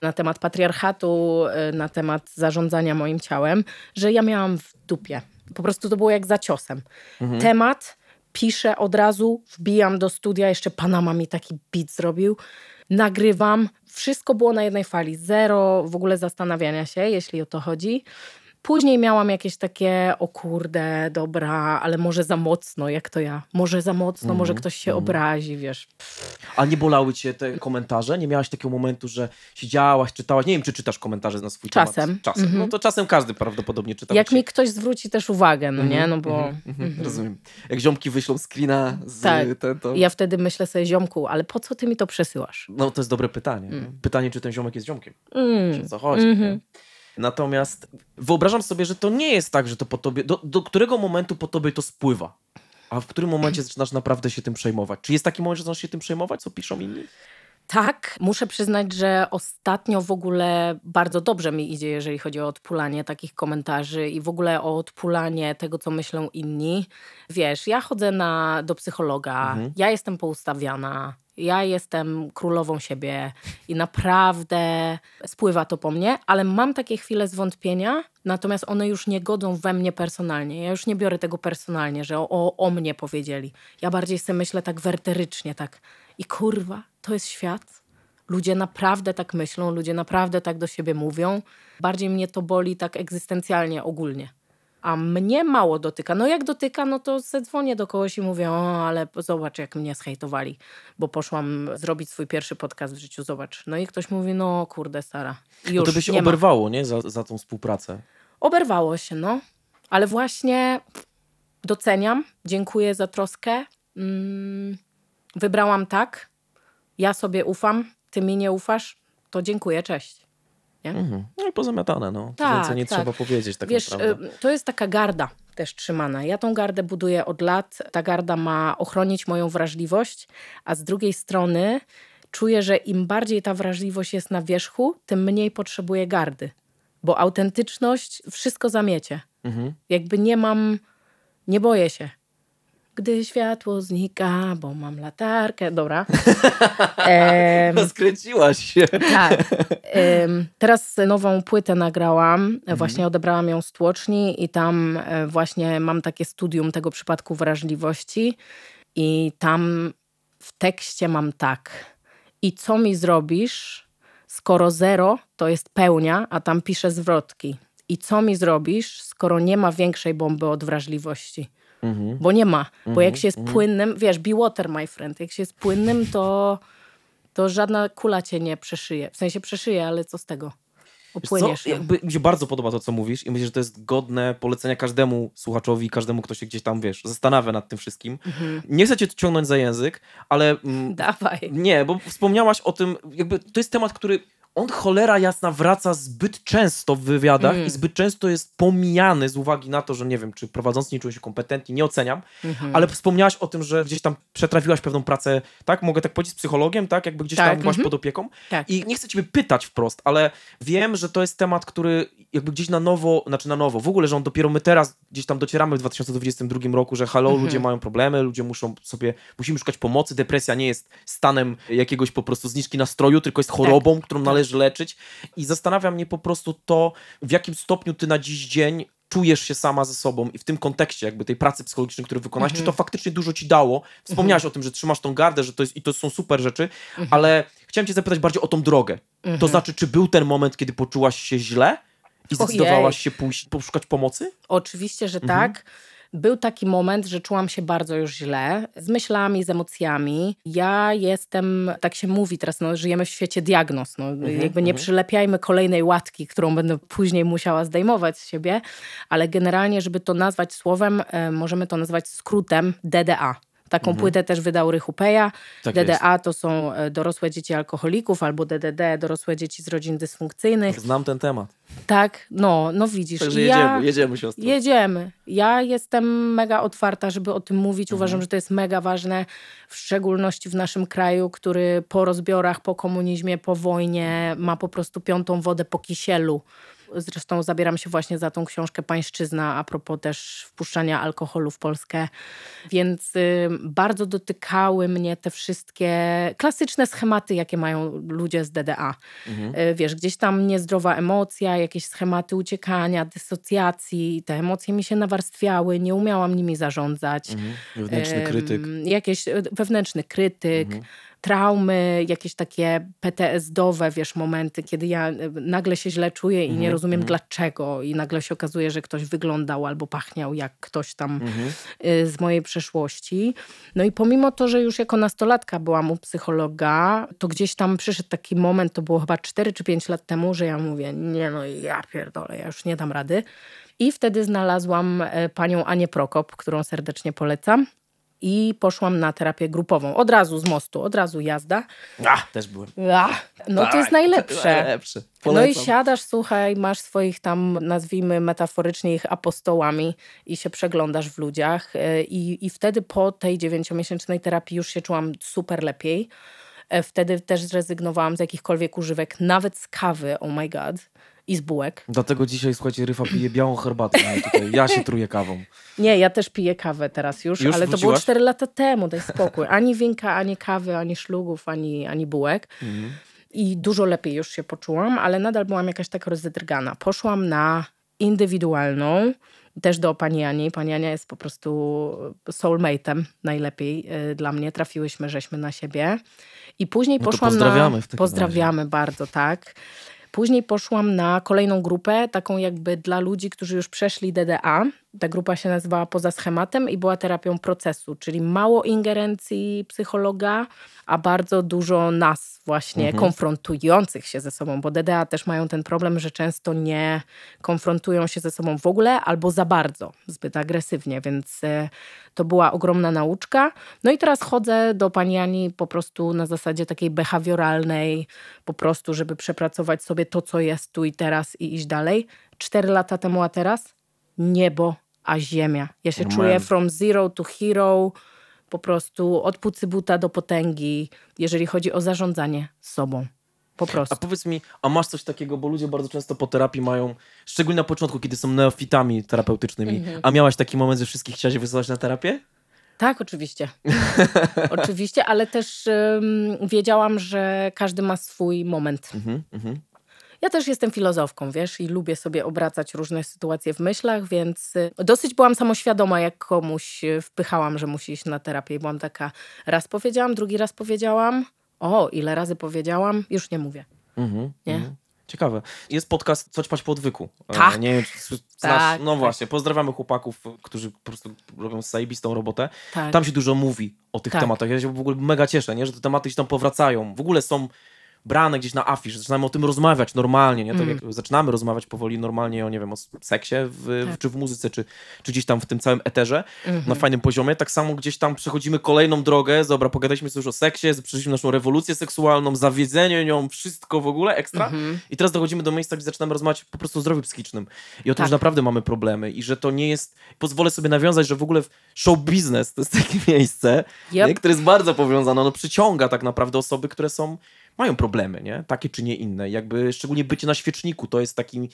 [SPEAKER 2] na temat patriarchatu, e, na temat zarządzania moim ciałem, że ja miałam w dupie. Po prostu to było jak za ciosem. Temat, piszę od razu, wbijam do studia, jeszcze Panama mi taki beat zrobił, nagrywam, wszystko było na jednej fali, zero w ogóle zastanawiania się, jeśli o to chodzi. Później miałam jakieś takie, o kurde, dobra, ale może za mocno, jak to ja. Może za mocno, może ktoś się obrazi, wiesz.
[SPEAKER 1] A nie bolały cię te komentarze? Nie miałaś takiego momentu, że siedziałaś, czytałaś? Nie wiem, czy czytasz komentarze na swój
[SPEAKER 2] Czasem.
[SPEAKER 1] temat. Czasem.
[SPEAKER 2] Mhm.
[SPEAKER 1] No to czasem każdy prawdopodobnie czyta.
[SPEAKER 2] Jak mi ktoś zwróci też uwagę, no nie,
[SPEAKER 1] Mhm,
[SPEAKER 2] no bo...
[SPEAKER 1] mhm, mhm, Rozumiem. Jak ziomki wyślą screena z
[SPEAKER 2] Tak.
[SPEAKER 1] ten, to...
[SPEAKER 2] Ja wtedy myślę sobie, ziomku, ale po co ty mi to przesyłasz?
[SPEAKER 1] No to jest dobre pytanie. Pytanie, czy ten ziomek jest ziomkiem.
[SPEAKER 2] Mm.
[SPEAKER 1] Czy co chodzi. Natomiast wyobrażam sobie, że to nie jest tak, że to po tobie... Do, do którego momentu po tobie to spływa? A w którym momencie <clears throat> zaczynasz naprawdę się tym przejmować? Czy jest taki moment, że zaczynasz się tym przejmować, co piszą inni?
[SPEAKER 2] Tak, muszę przyznać, że ostatnio w ogóle bardzo dobrze mi idzie, jeżeli chodzi o odpulanie takich komentarzy i w ogóle o odpulanie tego, co myślą inni. Wiesz, ja chodzę na, do psychologa,
[SPEAKER 1] Mhm.
[SPEAKER 2] ja jestem poustawiana, ja jestem królową siebie i naprawdę spływa to po mnie, ale mam takie chwile zwątpienia, natomiast one już nie godzą we mnie personalnie. Ja już nie biorę tego personalnie, że o, o, mnie powiedzieli. Ja bardziej sobie myślę tak werterycznie, tak i kurwa, to jest świat. Ludzie naprawdę tak myślą, ludzie naprawdę tak do siebie mówią. Bardziej mnie to boli tak egzystencjalnie, ogólnie. A mnie mało dotyka. No jak dotyka, no to zadzwonię do kogoś i mówię, o, ale zobacz, jak mnie zhejtowali, bo poszłam zrobić swój pierwszy podcast w życiu, zobacz. No i ktoś mówi, no kurde, Sara,
[SPEAKER 1] No
[SPEAKER 2] już
[SPEAKER 1] to by się
[SPEAKER 2] nie ma.
[SPEAKER 1] oberwało, nie? Za, za tą współpracę.
[SPEAKER 2] Oberwało się, no. Ale właśnie doceniam, dziękuję za troskę. Mm, wybrałam tak, ja sobie ufam, ty mi nie ufasz, to dziękuję, cześć.
[SPEAKER 1] Mhm. No i pozamiatane, no. To
[SPEAKER 2] Tak,
[SPEAKER 1] Więcej nie
[SPEAKER 2] tak.
[SPEAKER 1] trzeba powiedzieć tak
[SPEAKER 2] Wiesz,
[SPEAKER 1] naprawdę.
[SPEAKER 2] y, to jest taka garda też trzymana. Ja tą gardę buduję od lat. Ta garda ma ochronić moją wrażliwość, a z drugiej strony czuję, że im bardziej ta wrażliwość jest na wierzchu, tym mniej potrzebuję gardy. Bo autentyczność wszystko zamiecie.
[SPEAKER 1] Mhm.
[SPEAKER 2] Jakby nie mam, nie boję się. Gdy światło znika, bo mam latarkę. Dobra. <laughs> Em,
[SPEAKER 1] No, Skręciłaś się.
[SPEAKER 2] tak. <laughs> Em, Teraz nową płytę nagrałam.
[SPEAKER 1] Mhm.
[SPEAKER 2] Właśnie odebrałam ją z tłoczni i tam e, właśnie mam takie studium tego przypadku wrażliwości. I tam w tekście mam tak. I co mi zrobisz, skoro zero to jest pełnia, a tam piszę zwrotki. I co mi zrobisz, skoro nie ma większej bomby od wrażliwości?
[SPEAKER 1] Mhm.
[SPEAKER 2] Bo nie ma. Bo jak się jest płynnym, wiesz, be water, my friend. Jak się jest płynnym, to, to żadna kula cię nie przeszyje. W sensie przeszyje, ale co z tego? Opłyniesz.
[SPEAKER 1] co?
[SPEAKER 2] nią.
[SPEAKER 1] Jakby mi się bardzo podoba to, co mówisz i myślę, że to jest godne polecenia każdemu słuchaczowi, każdemu, kto się gdzieś tam, wiesz, zastanawia nad tym wszystkim.
[SPEAKER 2] Mhm.
[SPEAKER 1] Nie chcę cię ciągnąć za język, ale mm,
[SPEAKER 2] Dawaj.
[SPEAKER 1] nie, bo wspomniałaś o tym, jakby to jest temat, który on cholera jasna wraca zbyt często w wywiadach
[SPEAKER 2] Mm.
[SPEAKER 1] i zbyt często jest pomijany z uwagi na to, że nie wiem, czy prowadzący nie czują się kompetentni, nie oceniam,
[SPEAKER 2] Mhm.
[SPEAKER 1] ale wspomniałaś o tym, że gdzieś tam przetrawiłaś pewną pracę, tak? Mogę tak powiedzieć, z psychologiem, tak? Jakby gdzieś
[SPEAKER 2] Tak,
[SPEAKER 1] tam byłaś
[SPEAKER 2] mhm.
[SPEAKER 1] pod opieką.
[SPEAKER 2] Tak.
[SPEAKER 1] I nie chcę ciebie pytać wprost, ale wiem, że to jest temat, który jakby gdzieś na nowo, znaczy na nowo, w ogóle, że on dopiero my teraz gdzieś tam docieramy w 2022 roku, że halo,
[SPEAKER 2] Mhm.
[SPEAKER 1] ludzie mają problemy, ludzie muszą sobie, musimy szukać pomocy, depresja nie jest stanem jakiegoś po prostu zniżki nastroju, tylko jest chorobą, którą należy leczyć i zastanawia mnie po prostu to, w jakim stopniu ty na dziś dzień czujesz się sama ze sobą i w tym kontekście jakby tej pracy psychologicznej, którą wykonałaś, czy to faktycznie dużo ci dało? Wspomniałaś o tym, że trzymasz tą gardę, że to jest, i to są super rzeczy, ale chciałem cię zapytać bardziej o tą drogę. To znaczy, czy był ten moment, kiedy poczułaś się źle i
[SPEAKER 2] Ojej.
[SPEAKER 1] zdecydowałaś się pójść, poszukać pomocy?
[SPEAKER 2] Oczywiście, że
[SPEAKER 1] Mhm.
[SPEAKER 2] tak. Był taki moment, że czułam się bardzo już źle, z myślami, z emocjami. Ja jestem, tak się mówi teraz, no, żyjemy w świecie diagnoz. No,
[SPEAKER 1] Mhm,
[SPEAKER 2] jakby nie przylepiajmy kolejnej łatki, którą będę później musiała zdejmować z siebie, ale generalnie, żeby to nazwać słowem, e, możemy to nazwać skrótem DDA. Taką płytę też wydał Rychupeja.
[SPEAKER 1] Mhm. Tak
[SPEAKER 2] DDA to są e, dorosłe dzieci alkoholików albo DDD, dorosłe dzieci z rodzin dysfunkcyjnych.
[SPEAKER 1] Znam ten temat.
[SPEAKER 2] Tak, no, no widzisz.
[SPEAKER 1] Także jedziemy,
[SPEAKER 2] ja...
[SPEAKER 1] jedziemy siostro.
[SPEAKER 2] Jedziemy. Ja jestem mega otwarta, żeby o tym mówić.
[SPEAKER 1] Mhm.
[SPEAKER 2] Uważam, że to jest mega ważne, w szczególności w naszym kraju, który po rozbiorach, po komunizmie, po wojnie ma po prostu piątą wodę po kisielu. Zresztą zabieram się właśnie za tą książkę Pańszczyzna, a propos też wpuszczania alkoholu w Polskę. Więc y, bardzo dotykały mnie te wszystkie klasyczne schematy, jakie mają ludzie z DDA. Y, Wiesz, gdzieś tam niezdrowa emocja, jakieś schematy uciekania, dysocjacji. Te emocje mi się nawarstwiały, nie umiałam nimi zarządzać.
[SPEAKER 1] Mhm. Wewnętrzny krytyk.
[SPEAKER 2] Jakiś e, wewnętrzny krytyk,
[SPEAKER 1] Mhm.
[SPEAKER 2] Traumy, jakieś takie PTSD-owe, wiesz, momenty, kiedy ja e, nagle się źle czuję i
[SPEAKER 1] Mhm,
[SPEAKER 2] nie rozumiem dlaczego i nagle się okazuje, że ktoś wyglądał albo pachniał jak ktoś tam
[SPEAKER 1] Mhm.
[SPEAKER 2] y, z mojej przeszłości. No i pomimo to, że już jako nastolatka byłam u psychologa, to gdzieś tam przyszedł taki moment, to było chyba 4 czy 5 lat temu, że ja mówię, nie no ja pierdolę, ja już nie dam rady. I wtedy znalazłam e, panią Anię Prokop, którą serdecznie polecam. I poszłam na terapię grupową. Od razu z mostu, od razu jazda.
[SPEAKER 1] A, też byłem.
[SPEAKER 2] Ach, no to jest
[SPEAKER 1] Tak,
[SPEAKER 2] najlepsze.
[SPEAKER 1] Najlepsze.
[SPEAKER 2] No i siadasz, słuchaj, masz swoich tam, nazwijmy metaforycznie ich apostołami i się przeglądasz w ludziach. E, I, I wtedy po tej dziewięciomiesięcznej terapii już się czułam super lepiej. E, Wtedy też zrezygnowałam z jakichkolwiek używek, nawet z kawy, oh my god, i z bułek.
[SPEAKER 1] Dlatego dzisiaj, słuchajcie, Ryfa pije białą herbatę. nie tutaj. Ja się truję kawą.
[SPEAKER 2] Nie, ja też piję kawę teraz już,
[SPEAKER 1] Już
[SPEAKER 2] ale to było
[SPEAKER 1] wróciłaś?
[SPEAKER 2] 4 lata temu, daj spokój. Ani winka, ani kawy, ani szlugów, ani, ani bułek.
[SPEAKER 1] Mhm.
[SPEAKER 2] I dużo lepiej już się poczułam, ale nadal byłam jakaś taka rozdrgana. Poszłam na indywidualną, też do pani Ani. Pani Ania jest po prostu soulmate'em najlepiej y, dla mnie. Trafiłyśmy, żeśmy na siebie. I później
[SPEAKER 1] No
[SPEAKER 2] poszłam
[SPEAKER 1] pozdrawiamy
[SPEAKER 2] na...
[SPEAKER 1] w
[SPEAKER 2] Pozdrawiamy bardzo, tak. Później poszłam na kolejną grupę, taką jakby dla ludzi, którzy już przeszli DDA. Ta grupa się nazywała Poza schematem i była terapią procesu, czyli mało ingerencji psychologa, a bardzo dużo nas właśnie konfrontujących się ze sobą, bo DDA też mają ten problem, że często nie konfrontują się ze sobą w ogóle albo za bardzo, zbyt agresywnie, więc e, to była ogromna nauczka. No i teraz chodzę do pani Ani po prostu na zasadzie takiej behawioralnej, po prostu, żeby przepracować sobie to, co jest tu i teraz i iść dalej. Cztery lata temu, a teraz niebo, a ziemia. Ja się czuję from zero to hero, po prostu od pucybuta do potęgi, jeżeli chodzi o zarządzanie sobą. Po prostu.
[SPEAKER 1] A powiedz mi, a masz coś takiego, bo ludzie bardzo często po terapii mają, szczególnie na początku, kiedy są neofitami terapeutycznymi,
[SPEAKER 2] Mhm.
[SPEAKER 1] a miałaś taki moment, że wszystkich chciałaś wysłać na terapię?
[SPEAKER 2] Tak, oczywiście. <laughs> oczywiście, ale też ym, wiedziałam, że każdy ma swój moment.
[SPEAKER 1] Mhm, mhm.
[SPEAKER 2] Ja też jestem filozofką, wiesz, i lubię sobie obracać różne sytuacje w myślach, więc y, dosyć byłam samoświadoma, jak komuś y, wpychałam, że musi iść na terapię. I byłam taka, raz powiedziałam, drugi raz powiedziałam. O, ile razy powiedziałam, już nie mówię.
[SPEAKER 1] Mhm,
[SPEAKER 2] Nie?
[SPEAKER 1] mhm. Ciekawe. Jest podcast Co ćpać po odwyku. E,
[SPEAKER 2] Tak.
[SPEAKER 1] Nie wiem, czy znasz.
[SPEAKER 2] Tak,
[SPEAKER 1] no
[SPEAKER 2] tak.
[SPEAKER 1] właśnie, pozdrawiamy chłopaków, którzy po prostu robią zajebistą robotę.
[SPEAKER 2] Tak.
[SPEAKER 1] Tam się dużo mówi o tych
[SPEAKER 2] Tak.
[SPEAKER 1] tematach. Ja się w ogóle mega cieszę, nie? że te tematy się tam powracają. W ogóle są brane gdzieś na afisz, zaczynamy o tym rozmawiać normalnie, nie? Tak
[SPEAKER 2] Mm.
[SPEAKER 1] jak zaczynamy rozmawiać powoli normalnie o, nie wiem, o seksie, w,
[SPEAKER 2] Tak.
[SPEAKER 1] czy w muzyce, czy, czy gdzieś tam w tym całym eterze,
[SPEAKER 2] Mhm.
[SPEAKER 1] na fajnym poziomie, tak samo gdzieś tam przechodzimy kolejną drogę, dobra, pogadaliśmy sobie już o seksie, przechodziliśmy naszą rewolucję seksualną, zawiedzenie nią, wszystko w ogóle, ekstra,
[SPEAKER 2] Mhm.
[SPEAKER 1] i teraz dochodzimy do miejsca, gdzie zaczynamy rozmawiać po prostu o zdrowiu psychicznym i o tym,
[SPEAKER 2] Tak.
[SPEAKER 1] że naprawdę mamy problemy i że to nie jest, pozwolę sobie nawiązać, że w ogóle show business to jest takie miejsce,
[SPEAKER 2] Yep.
[SPEAKER 1] nie, które jest bardzo powiązane, ono przyciąga tak naprawdę osoby, które są, mają problemy, nie? Takie czy nie inne. Jakby szczególnie bycie na świeczniku to jest taki,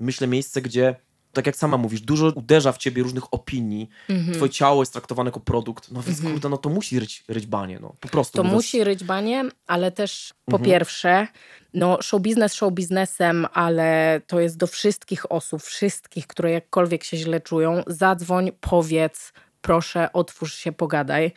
[SPEAKER 1] myślę, miejsce, gdzie tak jak sama mówisz, dużo uderza w ciebie różnych opinii,
[SPEAKER 2] Mhm.
[SPEAKER 1] twoje ciało jest traktowane jako produkt, no więc kurde, no to musi ryć, ryć banie, no po prostu.
[SPEAKER 2] To
[SPEAKER 1] mówiąc-
[SPEAKER 2] musi ryć banie, ale też po
[SPEAKER 1] Mhm.
[SPEAKER 2] pierwsze, no show biznes show biznesem, ale to jest do wszystkich osób, wszystkich, które jakkolwiek się źle czują, zadzwoń, powiedz, proszę, otwórz się, pogadaj.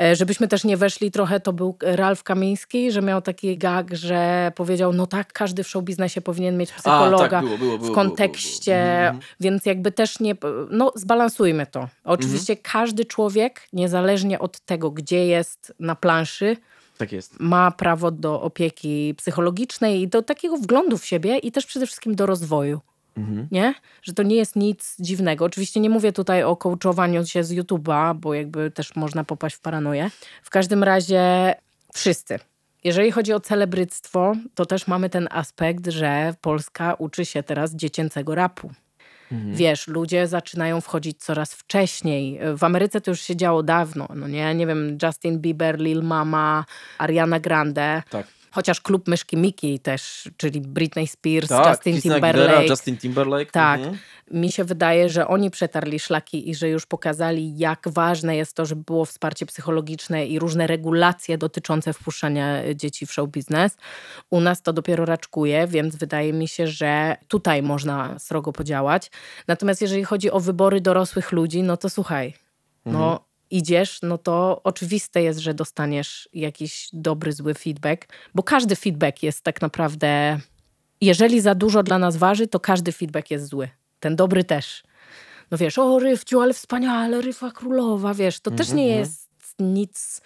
[SPEAKER 2] E, Żebyśmy też nie weszli trochę, to był Ralf Kamiński, że miał taki gag, że powiedział, no tak, każdy w show biznesie powinien mieć psychologa
[SPEAKER 1] tak, było, było, było,
[SPEAKER 2] w kontekście.
[SPEAKER 1] Mhm.
[SPEAKER 2] więc jakby też nie, no zbalansujmy to. Oczywiście
[SPEAKER 1] Mhm.
[SPEAKER 2] każdy człowiek, niezależnie od tego, gdzie jest na planszy,
[SPEAKER 1] Tak jest.
[SPEAKER 2] ma prawo do opieki psychologicznej i do takiego wglądu w siebie i też przede wszystkim do rozwoju.
[SPEAKER 1] Mhm.
[SPEAKER 2] Nie? Że to nie jest nic dziwnego. Oczywiście nie mówię tutaj o coachowaniu się z YouTube'a, bo jakby też można popaść w paranoję. W każdym razie wszyscy. Jeżeli chodzi o celebryctwo, to też mamy ten aspekt, że Polska uczy się teraz dziecięcego rapu. Wiesz, ludzie zaczynają wchodzić coraz wcześniej. W Ameryce to już się działo dawno, no nie? Nie wiem, Justin Bieber, Lil Mama, Ariana Grande.
[SPEAKER 1] Tak.
[SPEAKER 2] Chociaż klub Myszki Miki też, czyli Britney Spears,
[SPEAKER 1] Tak,
[SPEAKER 2] Justin
[SPEAKER 1] Christina
[SPEAKER 2] Timberlake.
[SPEAKER 1] Aguilera, Justin Timberlake.
[SPEAKER 2] Tak.
[SPEAKER 1] Mhm.
[SPEAKER 2] Mi się wydaje, że oni przetarli szlaki i że już pokazali, jak ważne jest to, żeby było wsparcie psychologiczne i różne regulacje dotyczące wpuszczania dzieci w show biznes. U nas to dopiero raczkuje, więc wydaje mi się, że tutaj można srogo podziałać. Natomiast jeżeli chodzi o wybory dorosłych ludzi, no to słuchaj, no idziesz, no to oczywiste jest, że dostaniesz jakiś dobry, zły feedback, bo każdy feedback jest tak naprawdę, jeżeli za dużo dla nas waży, to każdy feedback jest zły. Ten dobry też. No wiesz, o Rywciu, ale wspaniale, Ryfa Królowa, wiesz, to też nie jest nic...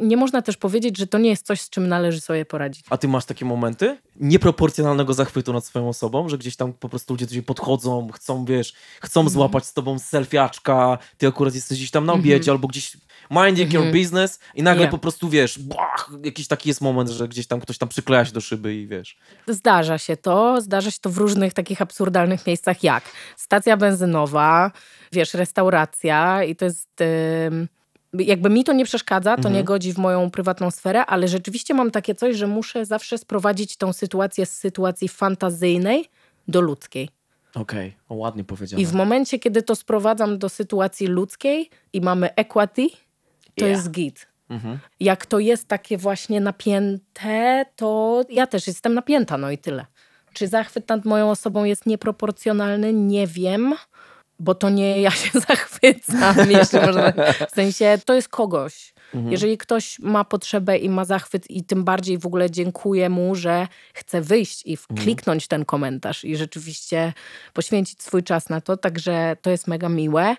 [SPEAKER 2] Nie można też powiedzieć, że to nie jest coś, z czym należy sobie poradzić.
[SPEAKER 1] A ty masz takie momenty nieproporcjonalnego zachwytu nad swoją osobą, że gdzieś tam po prostu ludzie do ciebie podchodzą, chcą, wiesz, chcą
[SPEAKER 2] Mhm.
[SPEAKER 1] złapać z tobą selfiaczka, ty akurat jesteś gdzieś tam na
[SPEAKER 2] Mhm.
[SPEAKER 1] obiedzie albo gdzieś minding your business i nagle
[SPEAKER 2] Yeah.
[SPEAKER 1] po prostu, wiesz, bach, jakiś taki jest moment, że gdzieś tam ktoś tam przykleja się do szyby i wiesz.
[SPEAKER 2] Zdarza się to, zdarza się to w różnych takich absurdalnych miejscach jak stacja benzynowa, wiesz, restauracja i to jest... ym, jakby mi to nie przeszkadza, to nie godzi w moją prywatną sferę, ale rzeczywiście mam takie coś, że muszę zawsze sprowadzić tą sytuację z sytuacji fantazyjnej do ludzkiej.
[SPEAKER 1] Okej, o, ładnie powiedziane.
[SPEAKER 2] I w momencie, kiedy to sprowadzam do sytuacji ludzkiej i mamy equity, to
[SPEAKER 1] Yeah.
[SPEAKER 2] jest git.
[SPEAKER 1] Mhm.
[SPEAKER 2] Jak to jest takie właśnie napięte, to ja też jestem napięta, no i tyle. Czy zachwyt nad moją osobą jest nieproporcjonalny? Nie wiem, bo to nie ja się <laughs> zachwycam, jeśli można. W sensie to jest kogoś. Jeżeli ktoś ma potrzebę i ma zachwyt i tym bardziej w ogóle dziękuję mu, że chce wyjść i kliknąć ten komentarz i rzeczywiście poświęcić swój czas na to, także to jest mega miłe.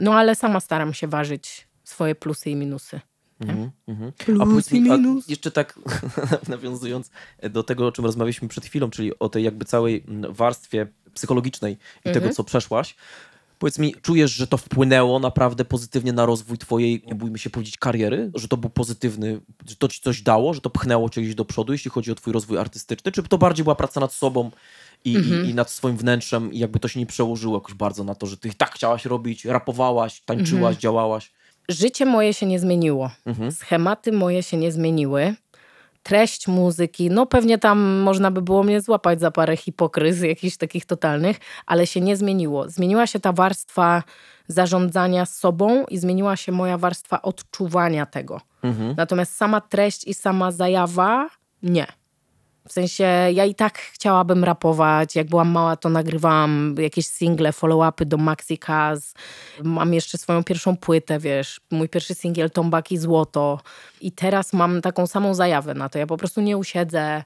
[SPEAKER 2] No ale sama staram się ważyć swoje plusy i minusy.
[SPEAKER 1] Mhm, mhm.
[SPEAKER 2] Plus
[SPEAKER 1] a a jeszcze tak <laughs> nawiązując do tego, o czym rozmawialiśmy przed chwilą, czyli o tej jakby całej mm, warstwie psychologicznej i
[SPEAKER 2] Mhm.
[SPEAKER 1] tego, co przeszłaś. Powiedz mi, czujesz, że to wpłynęło naprawdę pozytywnie na rozwój twojej, nie bójmy się powiedzieć, kariery? Że to był pozytywny, że to ci coś dało, że to pchnęło cię gdzieś do przodu, jeśli chodzi o twój rozwój artystyczny? Czy to bardziej była praca nad sobą i,
[SPEAKER 2] Mhm.
[SPEAKER 1] i, i nad swoim wnętrzem i jakby to się nie przełożyło jakoś bardzo na to, że ty tak chciałaś robić, rapowałaś, tańczyłaś,
[SPEAKER 2] Mhm.
[SPEAKER 1] działałaś?
[SPEAKER 2] Życie moje się nie zmieniło.
[SPEAKER 1] Mhm.
[SPEAKER 2] Schematy moje się nie zmieniły. Treść muzyki, no pewnie tam można by było mnie złapać za parę hipokryz jakichś takich totalnych, ale się nie zmieniło. Zmieniła się ta warstwa zarządzania sobą i zmieniła się moja warstwa odczuwania tego.
[SPEAKER 1] Mhm.
[SPEAKER 2] Natomiast sama treść i sama zajawa nie. W sensie ja i tak chciałabym rapować. Jak byłam mała, to nagrywałam jakieś single, follow-upy do Maxi Kaz. Mam jeszcze swoją pierwszą płytę, wiesz, mój pierwszy singiel Tombaki Złoto. I teraz mam taką samą zajawę na to. Ja po prostu nie usiedzę,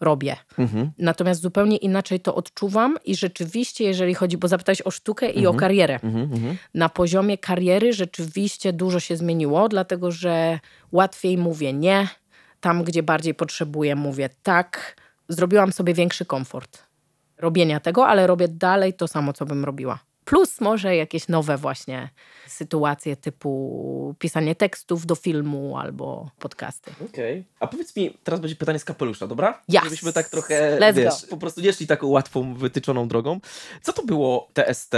[SPEAKER 2] robię.
[SPEAKER 1] Mhm.
[SPEAKER 2] Natomiast zupełnie inaczej to odczuwam i rzeczywiście, jeżeli chodzi, bo zapytałeś o sztukę i o karierę.
[SPEAKER 1] Mhm. Mhm.
[SPEAKER 2] Na poziomie kariery rzeczywiście dużo się zmieniło, dlatego że łatwiej mówię nie, tam, gdzie bardziej potrzebuję, mówię tak. Zrobiłam sobie większy komfort robienia tego, ale robię dalej to samo, co bym robiła. Plus może jakieś nowe właśnie sytuacje typu pisanie tekstów do filmu albo podcasty.
[SPEAKER 1] Okej. Okay. A powiedz mi, teraz będzie pytanie z kapelusza, dobra?
[SPEAKER 2] Yes.
[SPEAKER 1] Żebyśmy tak trochę,
[SPEAKER 2] Let's
[SPEAKER 1] wiesz,
[SPEAKER 2] go.
[SPEAKER 1] po prostu nie szli taką łatwą, wytyczoną drogą. Co to było TST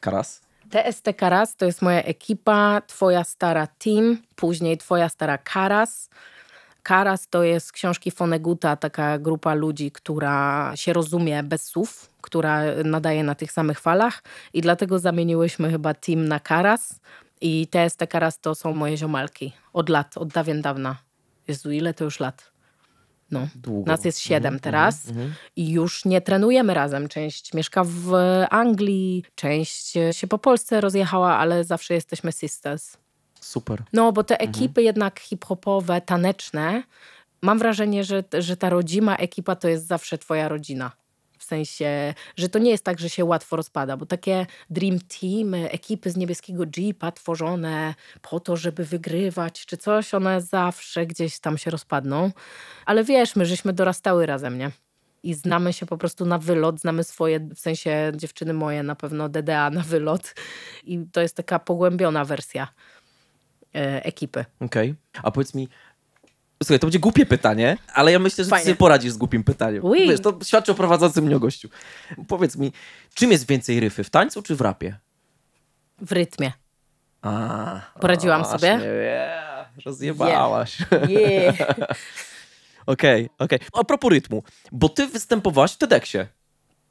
[SPEAKER 1] Karas?
[SPEAKER 2] TST Karas to jest moja ekipa, twoja stara team, później twoja stara Karas. Karas to jest książki Foneguta, taka grupa ludzi, która się rozumie bez słów, która nadaje na tych samych falach i dlatego zamieniłyśmy chyba team na Karas i TST Karas to są moje ziomalki od lat, od dawien dawna. Jezu, ile to już lat? No.
[SPEAKER 1] Długo.
[SPEAKER 2] Nas jest siedem teraz i już nie trenujemy razem. Część mieszka w Anglii, część się po Polsce rozjechała, ale zawsze jesteśmy sisters.
[SPEAKER 1] Super.
[SPEAKER 2] No, bo te ekipy jednak hip-hopowe, taneczne, mam wrażenie, że, że ta rodzima ekipa to jest zawsze twoja rodzina. W sensie, że to nie jest tak, że się łatwo rozpada, bo takie dream team, ekipy z niebieskiego jeepa tworzone po to, żeby wygrywać czy coś, one zawsze gdzieś tam się rozpadną. Ale wiesz, my żeśmy dorastały razem, nie? I znamy się po prostu na wylot, znamy swoje, w sensie dziewczyny moje na pewno DDA na wylot. I to jest taka pogłębiona wersja ekipy.
[SPEAKER 1] Okej. Okay. A powiedz mi, Słuchaj, to będzie głupie pytanie, ale ja myślę, że
[SPEAKER 2] Fajnie.
[SPEAKER 1] ty sobie poradzisz z głupim pytaniem.
[SPEAKER 2] Oui.
[SPEAKER 1] Wiesz, to świadczy o prowadzącym mnie gościu. Powiedz mi, czym jest więcej ryfy, w tańcu czy w rapie?
[SPEAKER 2] W rytmie.
[SPEAKER 1] A,
[SPEAKER 2] Poradziłam
[SPEAKER 1] o,
[SPEAKER 2] sobie?
[SPEAKER 1] yeah, rozjebałaś.
[SPEAKER 2] Yeah. <laughs>
[SPEAKER 1] Okej, okej. A propos rytmu, bo ty występowałaś w TEDxie.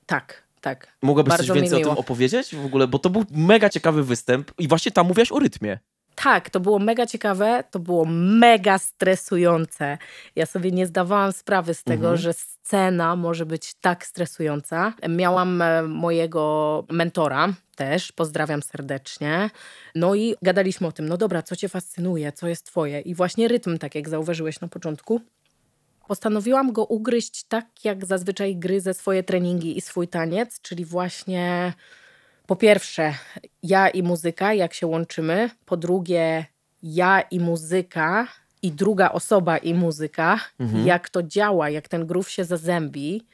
[SPEAKER 2] tak, tak.
[SPEAKER 1] Mogłabyś
[SPEAKER 2] Bardzo
[SPEAKER 1] coś więcej o tym opowiedzieć w ogóle? Bo to był mega ciekawy występ i właśnie tam mówiłaś o rytmie.
[SPEAKER 2] Tak, to było mega ciekawe, to było mega stresujące. Ja sobie nie zdawałam sprawy z tego, że scena może być tak stresująca. Miałam e, mojego mentora też, pozdrawiam serdecznie. No i gadaliśmy o tym, no dobra, co cię fascynuje, co jest twoje? I właśnie rytm, tak jak zauważyłeś na początku. Postanowiłam go ugryźć tak, jak zazwyczaj gryzę swoje treningi i swój taniec, czyli właśnie po pierwsze, ja i muzyka, jak się łączymy. Po drugie, ja i muzyka i druga osoba i muzyka. Jak to działa, jak ten groove się zazębi.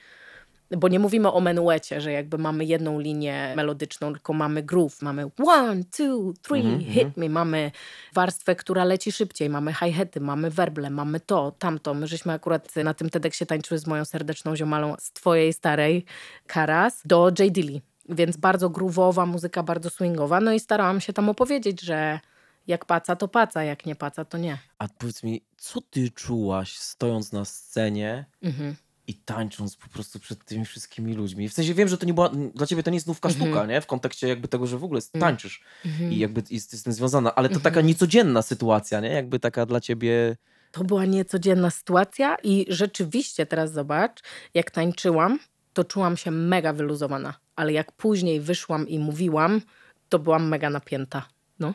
[SPEAKER 2] Bo nie mówimy o menuecie, że jakby mamy jedną linię melodyczną, tylko mamy groove. Mamy one, two, three, hit me. Mamy warstwę, która leci szybciej. Mamy hi-haty, mamy werble, mamy to, tamto. My żeśmy akurat na tym TEDxie tańczyły z moją serdeczną ziomalą z twojej starej Karas do J. Dilly. Więc bardzo groove'owa muzyka, bardzo swingowa. No i starałam się tam opowiedzieć, że jak paca, to paca, jak nie paca, to nie.
[SPEAKER 1] A powiedz mi, co ty czułaś stojąc na scenie
[SPEAKER 2] Mhm.
[SPEAKER 1] i tańcząc po prostu przed tymi wszystkimi ludźmi? W sensie wiem, że to nie była, dla ciebie to nie jest nówka
[SPEAKER 2] Mhm.
[SPEAKER 1] sztuka, nie? W kontekście jakby tego, że w ogóle tańczysz
[SPEAKER 2] Mhm.
[SPEAKER 1] i jakby jest z tym związana, ale to taka niecodzienna sytuacja, nie? Jakby taka dla ciebie...
[SPEAKER 2] To była niecodzienna sytuacja i rzeczywiście teraz zobacz, jak tańczyłam, to czułam się mega wyluzowana. Ale jak później wyszłam i mówiłam, to byłam mega napięta. No.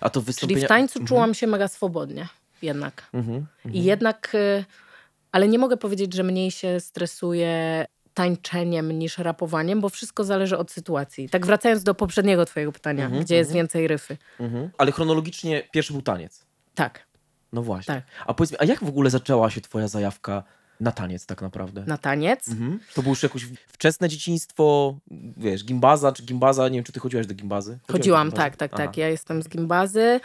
[SPEAKER 1] A to
[SPEAKER 2] Czyli
[SPEAKER 1] wystąpienia...
[SPEAKER 2] w tańcu czułam się mega swobodnie jednak.
[SPEAKER 1] Mhm.
[SPEAKER 2] I jednak, y, ale nie mogę powiedzieć, że mniej się stresuję tańczeniem niż rapowaniem, bo wszystko zależy od sytuacji. Tak wracając do poprzedniego twojego pytania, gdzie jest więcej ryfy.
[SPEAKER 1] Mhm. Ale chronologicznie pierwszy był taniec.
[SPEAKER 2] Tak,
[SPEAKER 1] No właśnie.
[SPEAKER 2] Tak.
[SPEAKER 1] A powiedz mi, a jak w ogóle zaczęła się twoja zajawka na taniec tak naprawdę?
[SPEAKER 2] na taniec.
[SPEAKER 1] Mhm. To było już jakoś wczesne dzieciństwo, wiesz, gimbaza czy gimbaza, nie wiem, czy ty chodziłaś do gimbazy? Chodziłaś do
[SPEAKER 2] Chodziłam,
[SPEAKER 1] gimbazy?
[SPEAKER 2] tak, tak,
[SPEAKER 1] Aha.
[SPEAKER 2] tak. Ja jestem z gimbazy.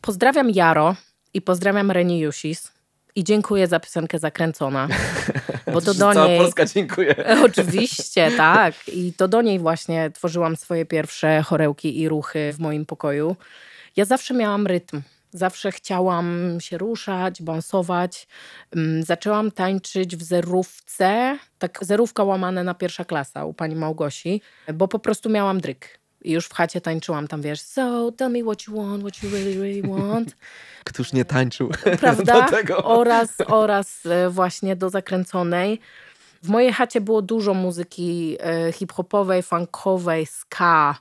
[SPEAKER 2] Pozdrawiam Jaro i pozdrawiam Reni Jusis. I dziękuję za piosenkę Zakręcona. <laughs> Bo to do
[SPEAKER 1] Cała
[SPEAKER 2] niej...
[SPEAKER 1] Polska dziękuję. <laughs>
[SPEAKER 2] Oczywiście, tak. I to do niej właśnie tworzyłam swoje pierwsze chorełki i ruchy w moim pokoju. Ja zawsze miałam rytm. Zawsze chciałam się ruszać, bansować. Mm, Zaczęłam tańczyć w zerówce, tak zerówka łamane na pierwsza klasa u pani Małgosi, bo po prostu miałam dryk. I już w chacie tańczyłam tam, wiesz, so tell me what you want, what you really, really want <laughs>
[SPEAKER 1] Któż nie tańczył
[SPEAKER 2] prawda? <laughs>
[SPEAKER 1] do tego?
[SPEAKER 2] Oraz, oraz e, właśnie do zakręconej. W mojej chacie było dużo muzyki e, hip-hopowej, funkowej, ska,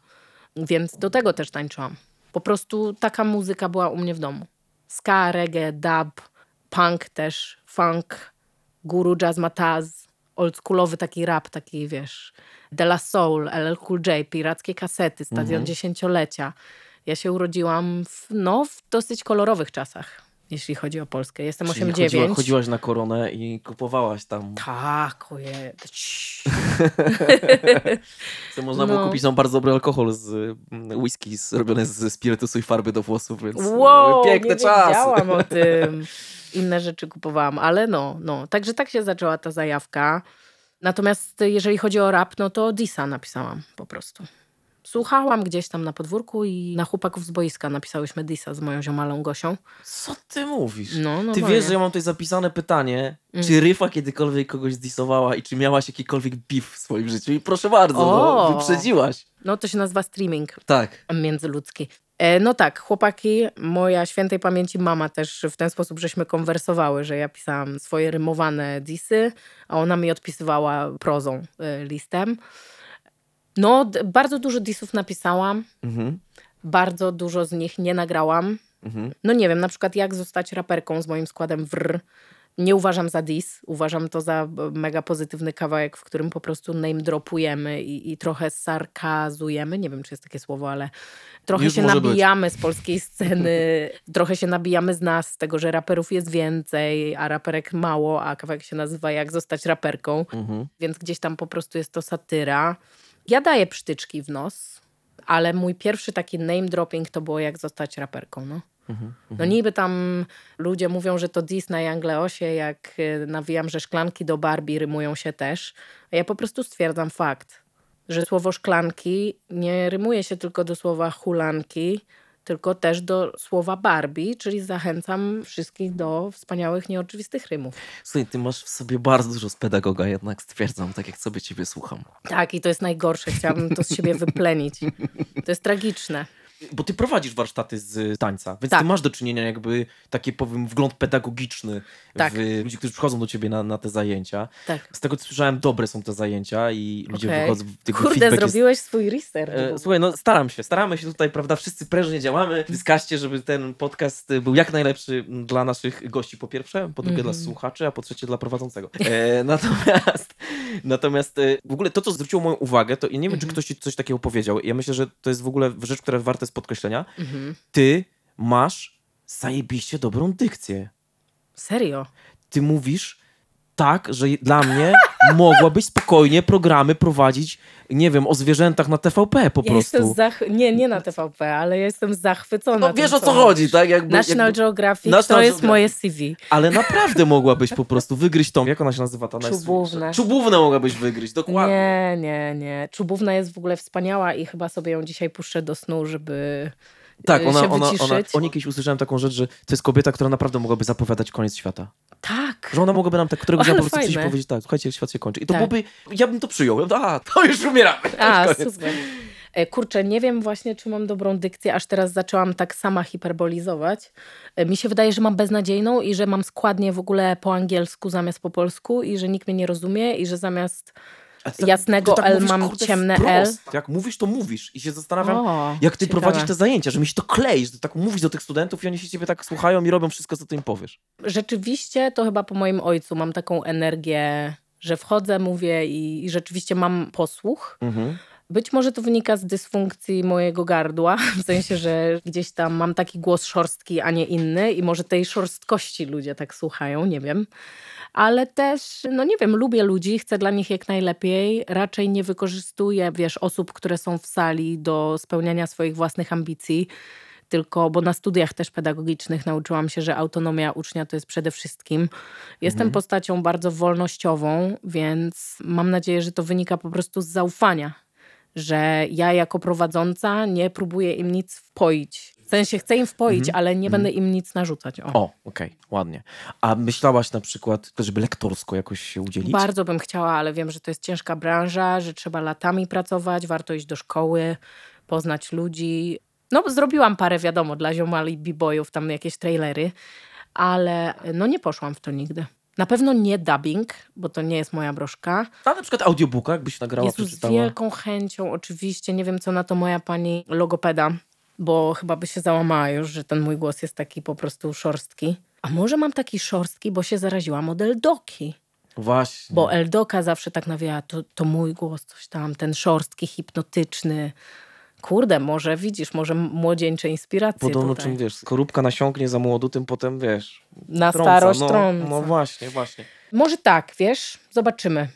[SPEAKER 2] więc do tego też tańczyłam. Po prostu taka muzyka była u mnie w domu. Ska, reggae, dub, punk też, funk, guru jazz mataz, oldschoolowy taki rap, taki wiesz, De La Soul, LL Cool J, pirackie kasety, stadion dziesięciolecia. Ja się urodziłam w, no, w dosyć kolorowych czasach. Jeśli chodzi o Polskę. Jestem
[SPEAKER 1] Czyli
[SPEAKER 2] 8-9.
[SPEAKER 1] chodziła, chodziłaś na koronę i kupowałaś tam.
[SPEAKER 2] Tak, oje. Cii. <laughs>
[SPEAKER 1] Co można było
[SPEAKER 2] No.
[SPEAKER 1] kupić tam bardzo dobry alkohol z mm, whisky zrobiony ze spirytusu i farby do włosów, więc
[SPEAKER 2] Wow,
[SPEAKER 1] piękne
[SPEAKER 2] nie
[SPEAKER 1] czasy.
[SPEAKER 2] wiedziałam o <laughs> tym. Inne rzeczy kupowałam, ale no, no. Także tak się zaczęła ta zajawka. Natomiast jeżeli chodzi o rap, no to Disa napisałam po prostu. Słuchałam gdzieś tam na podwórku i na chłopaków z boiska napisałyśmy Disa z moją ziomalą Gosią.
[SPEAKER 1] Co ty mówisz?
[SPEAKER 2] No, no
[SPEAKER 1] Ty wiesz, że ja mam tutaj zapisane pytanie,
[SPEAKER 2] Mm.
[SPEAKER 1] czy Ryfa kiedykolwiek kogoś zdisowała i czy miałaś jakikolwiek beef w swoim życiu? I proszę bardzo,
[SPEAKER 2] O.
[SPEAKER 1] no, wyprzedziłaś.
[SPEAKER 2] No to się nazywa streaming
[SPEAKER 1] Tak.
[SPEAKER 2] międzyludzki. E, no tak, chłopaki, moja świętej pamięci mama też w ten sposób, żeśmy konwersowały, że ja pisałam swoje rymowane disy, a ona mi odpisywała prozą, e, listem. No, bardzo dużo disów napisałam,
[SPEAKER 1] Mhm.
[SPEAKER 2] bardzo dużo z nich nie nagrałam.
[SPEAKER 1] Mhm.
[SPEAKER 2] No nie wiem, na przykład jak zostać raperką z moim składem WR. Nie uważam za dis, uważam to za mega pozytywny kawałek, w którym po prostu name dropujemy i, i trochę sarkazujemy. Nie wiem, czy jest takie słowo, ale trochę
[SPEAKER 1] Już
[SPEAKER 2] się
[SPEAKER 1] może być.
[SPEAKER 2] nabijamy z polskiej <laughs> sceny, trochę się nabijamy z nas, z tego, że raperów jest więcej, a raperek mało, a kawałek się nazywa Jak zostać raperką,
[SPEAKER 1] Mhm.
[SPEAKER 2] więc gdzieś tam po prostu jest to satyra. Ja daję psztyczki w nos, ale mój pierwszy taki name dropping to było Jak zostać raperką, no.
[SPEAKER 1] Mhm.
[SPEAKER 2] No niby tam ludzie mówią, że to dis na Young Leosie, jak y, nawijam, że szklanki do Barbie rymują się też. A ja po prostu stwierdzam fakt, że słowo szklanki nie rymuje się tylko do słowa hulanki, tylko też do słowa Barbie, czyli zachęcam wszystkich do wspaniałych, nieoczywistych rymów.
[SPEAKER 1] Słuchaj, ty masz w sobie bardzo dużo z pedagoga, jednak stwierdzam, tak jak sobie ciebie słucham.
[SPEAKER 2] Tak, i to jest najgorsze. Chciałabym to z siebie wyplenić. To jest tragiczne.
[SPEAKER 1] Bo ty prowadzisz warsztaty z tańca, więc
[SPEAKER 2] Tak.
[SPEAKER 1] ty masz do czynienia jakby taki powiem wgląd pedagogiczny
[SPEAKER 2] Tak.
[SPEAKER 1] w ludzi, którzy przychodzą do ciebie na, na te zajęcia.
[SPEAKER 2] Tak.
[SPEAKER 1] Z tego co słyszałem, dobre są te zajęcia i ludzie
[SPEAKER 2] Okej.
[SPEAKER 1] wychodzą...
[SPEAKER 2] Kurde,
[SPEAKER 1] feedback jest-
[SPEAKER 2] zrobiłeś swój research.
[SPEAKER 1] E, Słuchaj, no staram się, staramy się tutaj, prawda, wszyscy prężnie działamy w żeby ten podcast y, był jak najlepszy dla naszych gości po pierwsze, po drugie
[SPEAKER 2] Mhm.
[SPEAKER 1] dla słuchaczy, a po trzecie dla prowadzącego. E, <laughs> natomiast natomiast e, w ogóle to, co zwróciło moją uwagę, to ja nie wiem, czy
[SPEAKER 2] Mhm.
[SPEAKER 1] ktoś ci coś takiego powiedział. Ja myślę, że to jest w ogóle rzecz, która warta jest podkreślenia.
[SPEAKER 2] Mhm.
[SPEAKER 1] Ty masz zajebiście dobrą dykcję.
[SPEAKER 2] Serio?
[SPEAKER 1] Ty mówisz tak, że dla mnie <laughs> mogłabyś spokojnie programy prowadzić, nie wiem, o zwierzętach na TVP po
[SPEAKER 2] Ja
[SPEAKER 1] prostu.
[SPEAKER 2] jestem zach... Nie, nie na TVP, ale ja jestem zachwycona.
[SPEAKER 1] No wiesz o co chodzi, tak? Jakby,
[SPEAKER 2] National
[SPEAKER 1] jakby,
[SPEAKER 2] Geographic
[SPEAKER 1] National
[SPEAKER 2] to jest
[SPEAKER 1] Geographic.
[SPEAKER 2] moje CV.
[SPEAKER 1] ale naprawdę mogłabyś po prostu wygryźć tą, jak ona się nazywa? Ta
[SPEAKER 2] Czubówne.
[SPEAKER 1] Czubównę mogłabyś wygryźć, dokładnie.
[SPEAKER 2] Nie, nie, nie. Czubówna jest w ogóle wspaniała i chyba sobie ją dzisiaj puszczę do snu, żeby
[SPEAKER 1] Tak,
[SPEAKER 2] y,
[SPEAKER 1] ona, ona, ona, o niej kiedyś usłyszałem taką rzecz, że to jest kobieta, która naprawdę mogłaby zapowiadać koniec świata.
[SPEAKER 2] Tak.
[SPEAKER 1] Że ona mogłaby nam tak któregoś dnia po prostu powiedzieć, tak, słuchajcie, świat się kończy. I to
[SPEAKER 2] Tak.
[SPEAKER 1] byłoby, ja bym to przyjął. Ja bym, a, to już umieramy.
[SPEAKER 2] A, super. E, Kurczę, nie wiem właśnie, czy mam dobrą dykcję, aż teraz zaczęłam tak sama hiperbolizować. E, Mi się wydaje, że mam beznadziejną i że mam składnie w ogóle po angielsku zamiast po polsku i że nikt mnie nie rozumie i że zamiast jasnego
[SPEAKER 1] ty
[SPEAKER 2] L
[SPEAKER 1] mówisz,
[SPEAKER 2] mam
[SPEAKER 1] kurde,
[SPEAKER 2] ciemne
[SPEAKER 1] wprost. Jak mówisz, to mówisz. I się zastanawiam,
[SPEAKER 2] O,
[SPEAKER 1] jak ty
[SPEAKER 2] ciekawe.
[SPEAKER 1] prowadzisz te zajęcia, że mi się to klei, że tak mówisz do tych studentów i oni się ciebie tak słuchają i robią wszystko, co ty im powiesz.
[SPEAKER 2] Rzeczywiście to chyba po moim ojcu mam taką energię, że wchodzę, mówię i, i rzeczywiście mam posłuch.
[SPEAKER 1] Mhm.
[SPEAKER 2] Być może to wynika z dysfunkcji mojego gardła, <laughs> w sensie, że gdzieś tam mam taki głos szorstki, a nie inny i może tej szorstkości ludzie tak słuchają, nie wiem. Ale też, no nie wiem, lubię ludzi, chcę dla nich jak najlepiej. Raczej nie wykorzystuję, wiesz, osób, które są w sali do spełniania swoich własnych ambicji, tylko, bo na studiach też pedagogicznych nauczyłam się, że autonomia ucznia to jest przede wszystkim. Jestem postacią bardzo wolnościową, więc mam nadzieję, że to wynika po prostu z zaufania że ja jako prowadząca nie próbuję im nic wpoić. W sensie chcę im wpoić, ale nie będę im nic narzucać. O.
[SPEAKER 1] O, okej, ładnie. A myślałaś na przykład, żeby lektorsko jakoś się udzielić?
[SPEAKER 2] Bardzo bym chciała, ale wiem, że to jest ciężka branża, że trzeba latami pracować, warto iść do szkoły, poznać ludzi. No, zrobiłam parę, wiadomo, dla ziomali b-boyów, tam jakieś trailery, ale no nie poszłam w to nigdy. Na pewno nie dubbing, bo to nie jest moja broszka.
[SPEAKER 1] A na przykład audiobooka, jakbyś nagrała,
[SPEAKER 2] Jezu, z
[SPEAKER 1] przeczytała.
[SPEAKER 2] wielką chęcią, oczywiście. Nie wiem, co na to moja pani logopeda, bo chyba by się załamała już, że ten mój głos jest taki po prostu szorstki. A może mam taki szorstki, bo się zaraziłam od Eldoki.
[SPEAKER 1] Właśnie.
[SPEAKER 2] Bo Eldoka zawsze tak nawijała, to, to mój głos, coś tam, ten szorstki, hipnotyczny. Kurde, może widzisz, może młodzieńcze inspiracje
[SPEAKER 1] Podobno
[SPEAKER 2] tutaj.
[SPEAKER 1] czym, wiesz, skorupka nasiąknie za młodu, tym potem, wiesz,
[SPEAKER 2] Na
[SPEAKER 1] trąca.
[SPEAKER 2] starość
[SPEAKER 1] no,
[SPEAKER 2] trąca.
[SPEAKER 1] no właśnie, właśnie.
[SPEAKER 2] Może tak, wiesz? Zobaczymy.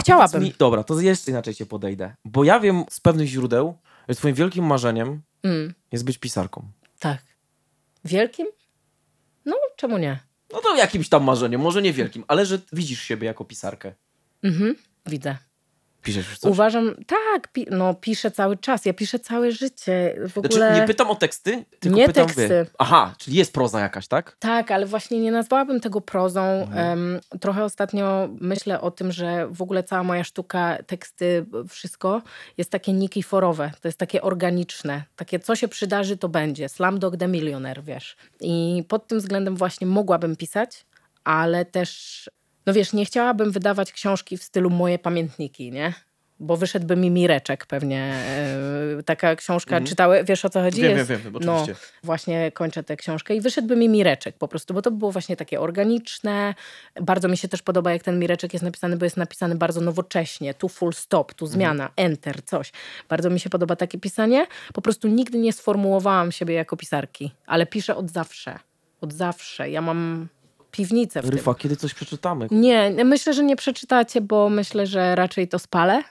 [SPEAKER 2] Chciałabym.
[SPEAKER 1] Mi, dobra, to jeszcze inaczej cię podejdę. Bo ja wiem z pewnych źródeł, że twoim wielkim marzeniem
[SPEAKER 2] Mm,
[SPEAKER 1] jest być pisarką.
[SPEAKER 2] tak. Wielkim? No, czemu nie?
[SPEAKER 1] No to jakimś tam marzeniem, może nie wielkim, ale że widzisz siebie jako pisarkę.
[SPEAKER 2] Mhm, widzę.
[SPEAKER 1] Piszesz już coś?
[SPEAKER 2] Uważam, tak, pi no, piszę cały czas. Ja piszę całe życie. W ogóle...
[SPEAKER 1] Znaczy, nie pytam o teksty, tylko
[SPEAKER 2] Nie
[SPEAKER 1] pytam...
[SPEAKER 2] teksty.
[SPEAKER 1] Wie, aha, czyli jest proza jakaś, tak?
[SPEAKER 2] Tak, ale właśnie nie nazwałabym tego prozą.
[SPEAKER 1] Mhm.
[SPEAKER 2] Em, trochę ostatnio myślę o tym, że w ogóle cała moja sztuka, teksty, wszystko jest takie nikiforowe. To jest takie organiczne. Takie, co się przydarzy, to będzie. Slumdog the Millionaire, wiesz. I pod tym względem właśnie mogłabym pisać, ale też, no wiesz, nie chciałabym wydawać książki w stylu moje pamiętniki, nie? Bo wyszedłby mi Mireczek pewnie. e, taka książka, czytały, wiesz o co chodzi?
[SPEAKER 1] Mhm. Wiem,
[SPEAKER 2] Jest-
[SPEAKER 1] wiem, wiem,
[SPEAKER 2] no,
[SPEAKER 1] oczywiście.
[SPEAKER 2] właśnie kończę tę książkę i wyszedłby mi Mireczek po prostu, bo to było właśnie takie organiczne. Bardzo mi się też podoba, jak ten Mireczek jest napisany, bo jest napisany bardzo nowocześnie. Tu full stop, tu zmiana, enter, coś. Bardzo mi się podoba takie pisanie. Po prostu nigdy nie sformułowałam siebie jako pisarki, ale piszę od zawsze. Od zawsze. Ja mam piwnicę w tym.
[SPEAKER 1] Ryfa, kiedy coś przeczytamy?
[SPEAKER 2] Nie, myślę, że nie przeczytacie, bo myślę, że raczej to spalę.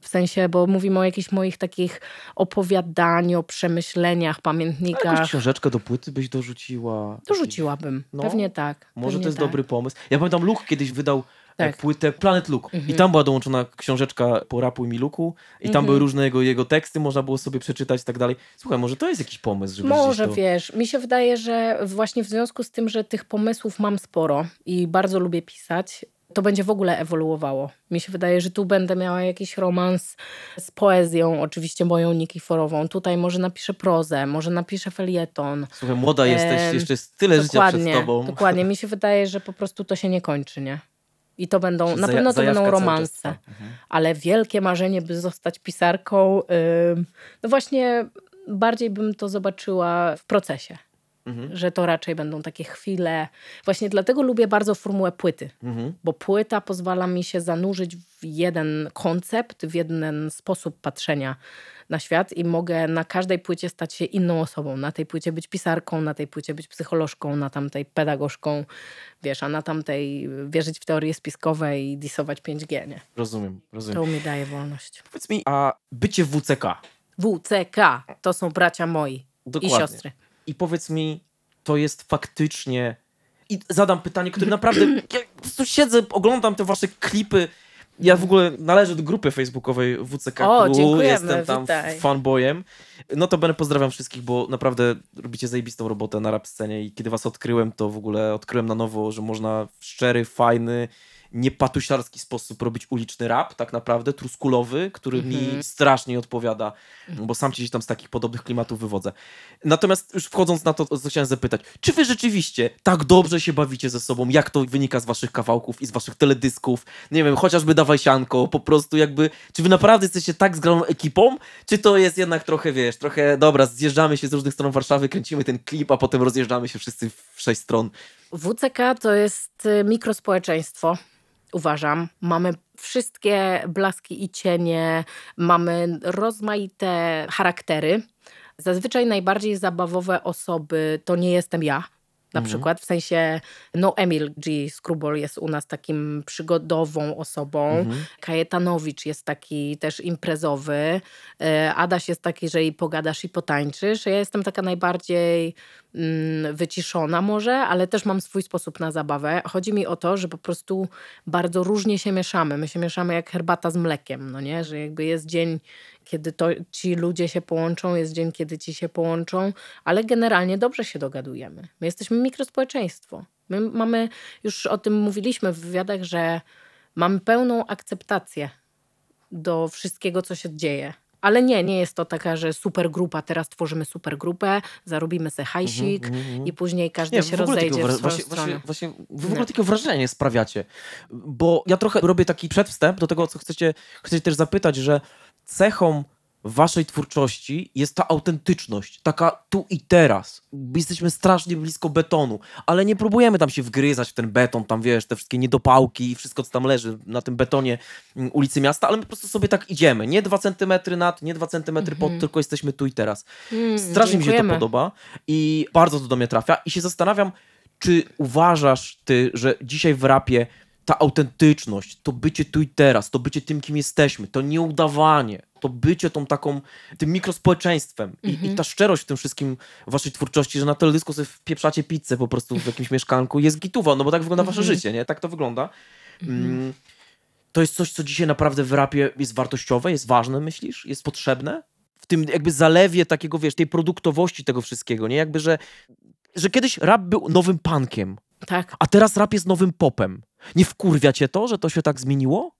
[SPEAKER 2] W sensie, bo mówimy o jakichś moich takich opowiadaniu, przemyśleniach, pamiętnikach.
[SPEAKER 1] Jakąś książeczkę do płyty byś dorzuciła?
[SPEAKER 2] Dorzuciłabym.
[SPEAKER 1] No,
[SPEAKER 2] Pewnie tak.
[SPEAKER 1] Może
[SPEAKER 2] pewnie
[SPEAKER 1] to jest
[SPEAKER 2] tak.
[SPEAKER 1] dobry pomysł. Ja pamiętam, Luke kiedyś wydał
[SPEAKER 2] Tak.
[SPEAKER 1] płytę Planet Luke.
[SPEAKER 2] Mhm.
[SPEAKER 1] I tam była dołączona książeczka po Rapuj mi Luku. I tam
[SPEAKER 2] Mhm.
[SPEAKER 1] były różne jego, jego teksty, można było sobie przeczytać i tak dalej. Słuchaj, może to jest jakiś pomysł, żeby
[SPEAKER 2] Może
[SPEAKER 1] to...
[SPEAKER 2] wiesz, mi się wydaje, że właśnie w związku z tym, że tych pomysłów mam sporo i bardzo lubię pisać, to będzie w ogóle ewoluowało. Mi się wydaje, że tu będę miała jakiś romans z poezją, oczywiście moją nikiforową. Tutaj może napiszę prozę, może napiszę felieton.
[SPEAKER 1] Słuchaj, młoda jesteś, jeszcze jest tyle życia przed tobą.
[SPEAKER 2] dokładnie. Mi <laughs> się wydaje, że po prostu to się nie kończy, nie? I to będą, na pewno to będą romanse.
[SPEAKER 1] trwa. Mhm.
[SPEAKER 2] ale wielkie marzenie, by zostać pisarką, no właśnie bardziej bym to zobaczyła w procesie.
[SPEAKER 1] Mhm.
[SPEAKER 2] Że to raczej będą takie chwile. Właśnie dlatego lubię bardzo formułę płyty,
[SPEAKER 1] Mhm.
[SPEAKER 2] bo płyta pozwala mi się zanurzyć w jeden koncept, w jeden sposób patrzenia na świat i mogę na każdej płycie stać się inną osobą. Na tej płycie być pisarką, na tej płycie być psycholożką, na tamtej pedagogzką, wiesz, a na tamtej wierzyć w teorie spiskowe i disować 5G, nie?
[SPEAKER 1] Rozumiem, rozumiem.
[SPEAKER 2] To mi daje wolność.
[SPEAKER 1] Powiedz mi, a bycie WCK,
[SPEAKER 2] WCK to są bracia moi
[SPEAKER 1] Dokładnie.
[SPEAKER 2] i siostry.
[SPEAKER 1] I powiedz mi, to jest faktycznie. I zadam pytanie, które naprawdę. <clears throat> Ja po prostu siedzę, oglądam te wasze klipy. Ja w ogóle należę do grupy facebookowej WCK
[SPEAKER 2] O, dziękujemy,
[SPEAKER 1] jestem tam
[SPEAKER 2] witaj.
[SPEAKER 1] fanboyem. No to będę pozdrawiam wszystkich, bo naprawdę robicie zajebistą robotę na rap scenie i kiedy was odkryłem, to w ogóle odkryłem na nowo, że można w szczery, fajny, niepatusiarski sposób robić uliczny rap, tak naprawdę, truskulowy, który mi
[SPEAKER 2] Mhm.
[SPEAKER 1] strasznie odpowiada, bo sam się gdzieś tam z takich podobnych klimatów wywodzę. Natomiast już wchodząc na to, to chciałem zapytać, czy wy rzeczywiście tak dobrze się bawicie ze sobą, jak to wynika z waszych kawałków i z waszych teledysków, nie wiem, chociażby Dawaj Sianko, po prostu jakby, czy wy naprawdę jesteście tak zgraną ekipą, czy to jest jednak trochę, wiesz, trochę, dobra, zjeżdżamy się z różnych stron Warszawy, kręcimy ten klip, a potem rozjeżdżamy się wszyscy w sześć stron.
[SPEAKER 2] WCK to jest y, mikrospołeczeństwo, uważam. Mamy wszystkie blaski i cienie, mamy rozmaite charaktery. Zazwyczaj najbardziej zabawowe osoby to nie jestem ja. Na
[SPEAKER 1] Mhm.
[SPEAKER 2] przykład w sensie, no Emil G. Skrubol jest u nas takim przygodową osobą.
[SPEAKER 1] Mhm.
[SPEAKER 2] Kajetanowicz jest taki też imprezowy. E, Adaś jest taki, że i pogadasz i potańczysz. Ja jestem taka najbardziej mm, wyciszona może, ale też mam swój sposób na zabawę. Chodzi mi o to, że po prostu bardzo różnie się mieszamy. My się mieszamy jak herbata z mlekiem, no nie? Że jakby jest dzień, kiedy to ci ludzie się połączą, jest dzień, kiedy ci się połączą, ale generalnie dobrze się dogadujemy. My jesteśmy mikrospołeczeństwo. My mamy, już o tym mówiliśmy w wywiadach, że mamy pełną akceptację do wszystkiego, co się dzieje. Ale nie, nie jest to taka, że super grupa, teraz tworzymy super grupę, zarobimy se hajsik
[SPEAKER 1] Mhm, mhm.
[SPEAKER 2] i później każdy
[SPEAKER 1] Nie,
[SPEAKER 2] się rozejdzie
[SPEAKER 1] takiego
[SPEAKER 2] w swoją
[SPEAKER 1] właśnie,
[SPEAKER 2] stronę.
[SPEAKER 1] właśnie, właśnie wy w ogóle takiego wrażenia sprawiacie. Bo ja trochę robię taki przedwstęp do tego, co chcecie, chcecie też zapytać, że cechą w waszej twórczości jest ta autentyczność, taka tu i teraz. Jesteśmy strasznie blisko betonu, ale nie próbujemy tam się wgryzać w ten beton, tam wiesz, te wszystkie niedopałki i wszystko, co tam leży na tym betonie mm, ulicy miasta, ale my po prostu sobie tak idziemy. Nie dwa centymetry nad, nie dwa centymetry pod, tylko jesteśmy tu i teraz.
[SPEAKER 2] Mm,
[SPEAKER 1] Strasznie mi się to podoba i bardzo to do mnie trafia i się zastanawiam, czy uważasz ty, że dzisiaj w rapie ta autentyczność, to bycie tu i teraz, to bycie tym, kim jesteśmy, to nieudawanie, to bycie tą taką, tym mikrospołeczeństwem i,
[SPEAKER 2] Mhm.
[SPEAKER 1] i ta szczerość w tym wszystkim waszej twórczości, że na teledysku sobie wpieprzacie pizzę po prostu w jakimś mieszkanku jest gituwa, no bo tak wygląda wasze
[SPEAKER 2] Mhm.
[SPEAKER 1] życie, nie? Tak to wygląda. Mm, to jest coś, co dzisiaj naprawdę w rapie jest wartościowe, jest ważne, myślisz? Jest potrzebne? W tym jakby zalewie takiego, wiesz, tej produktowości tego wszystkiego, nie? Jakby, że, że kiedyś rap był nowym punkiem,
[SPEAKER 2] Tak.
[SPEAKER 1] a teraz rap jest nowym popem. Nie wkurwia cię to, że to się tak zmieniło?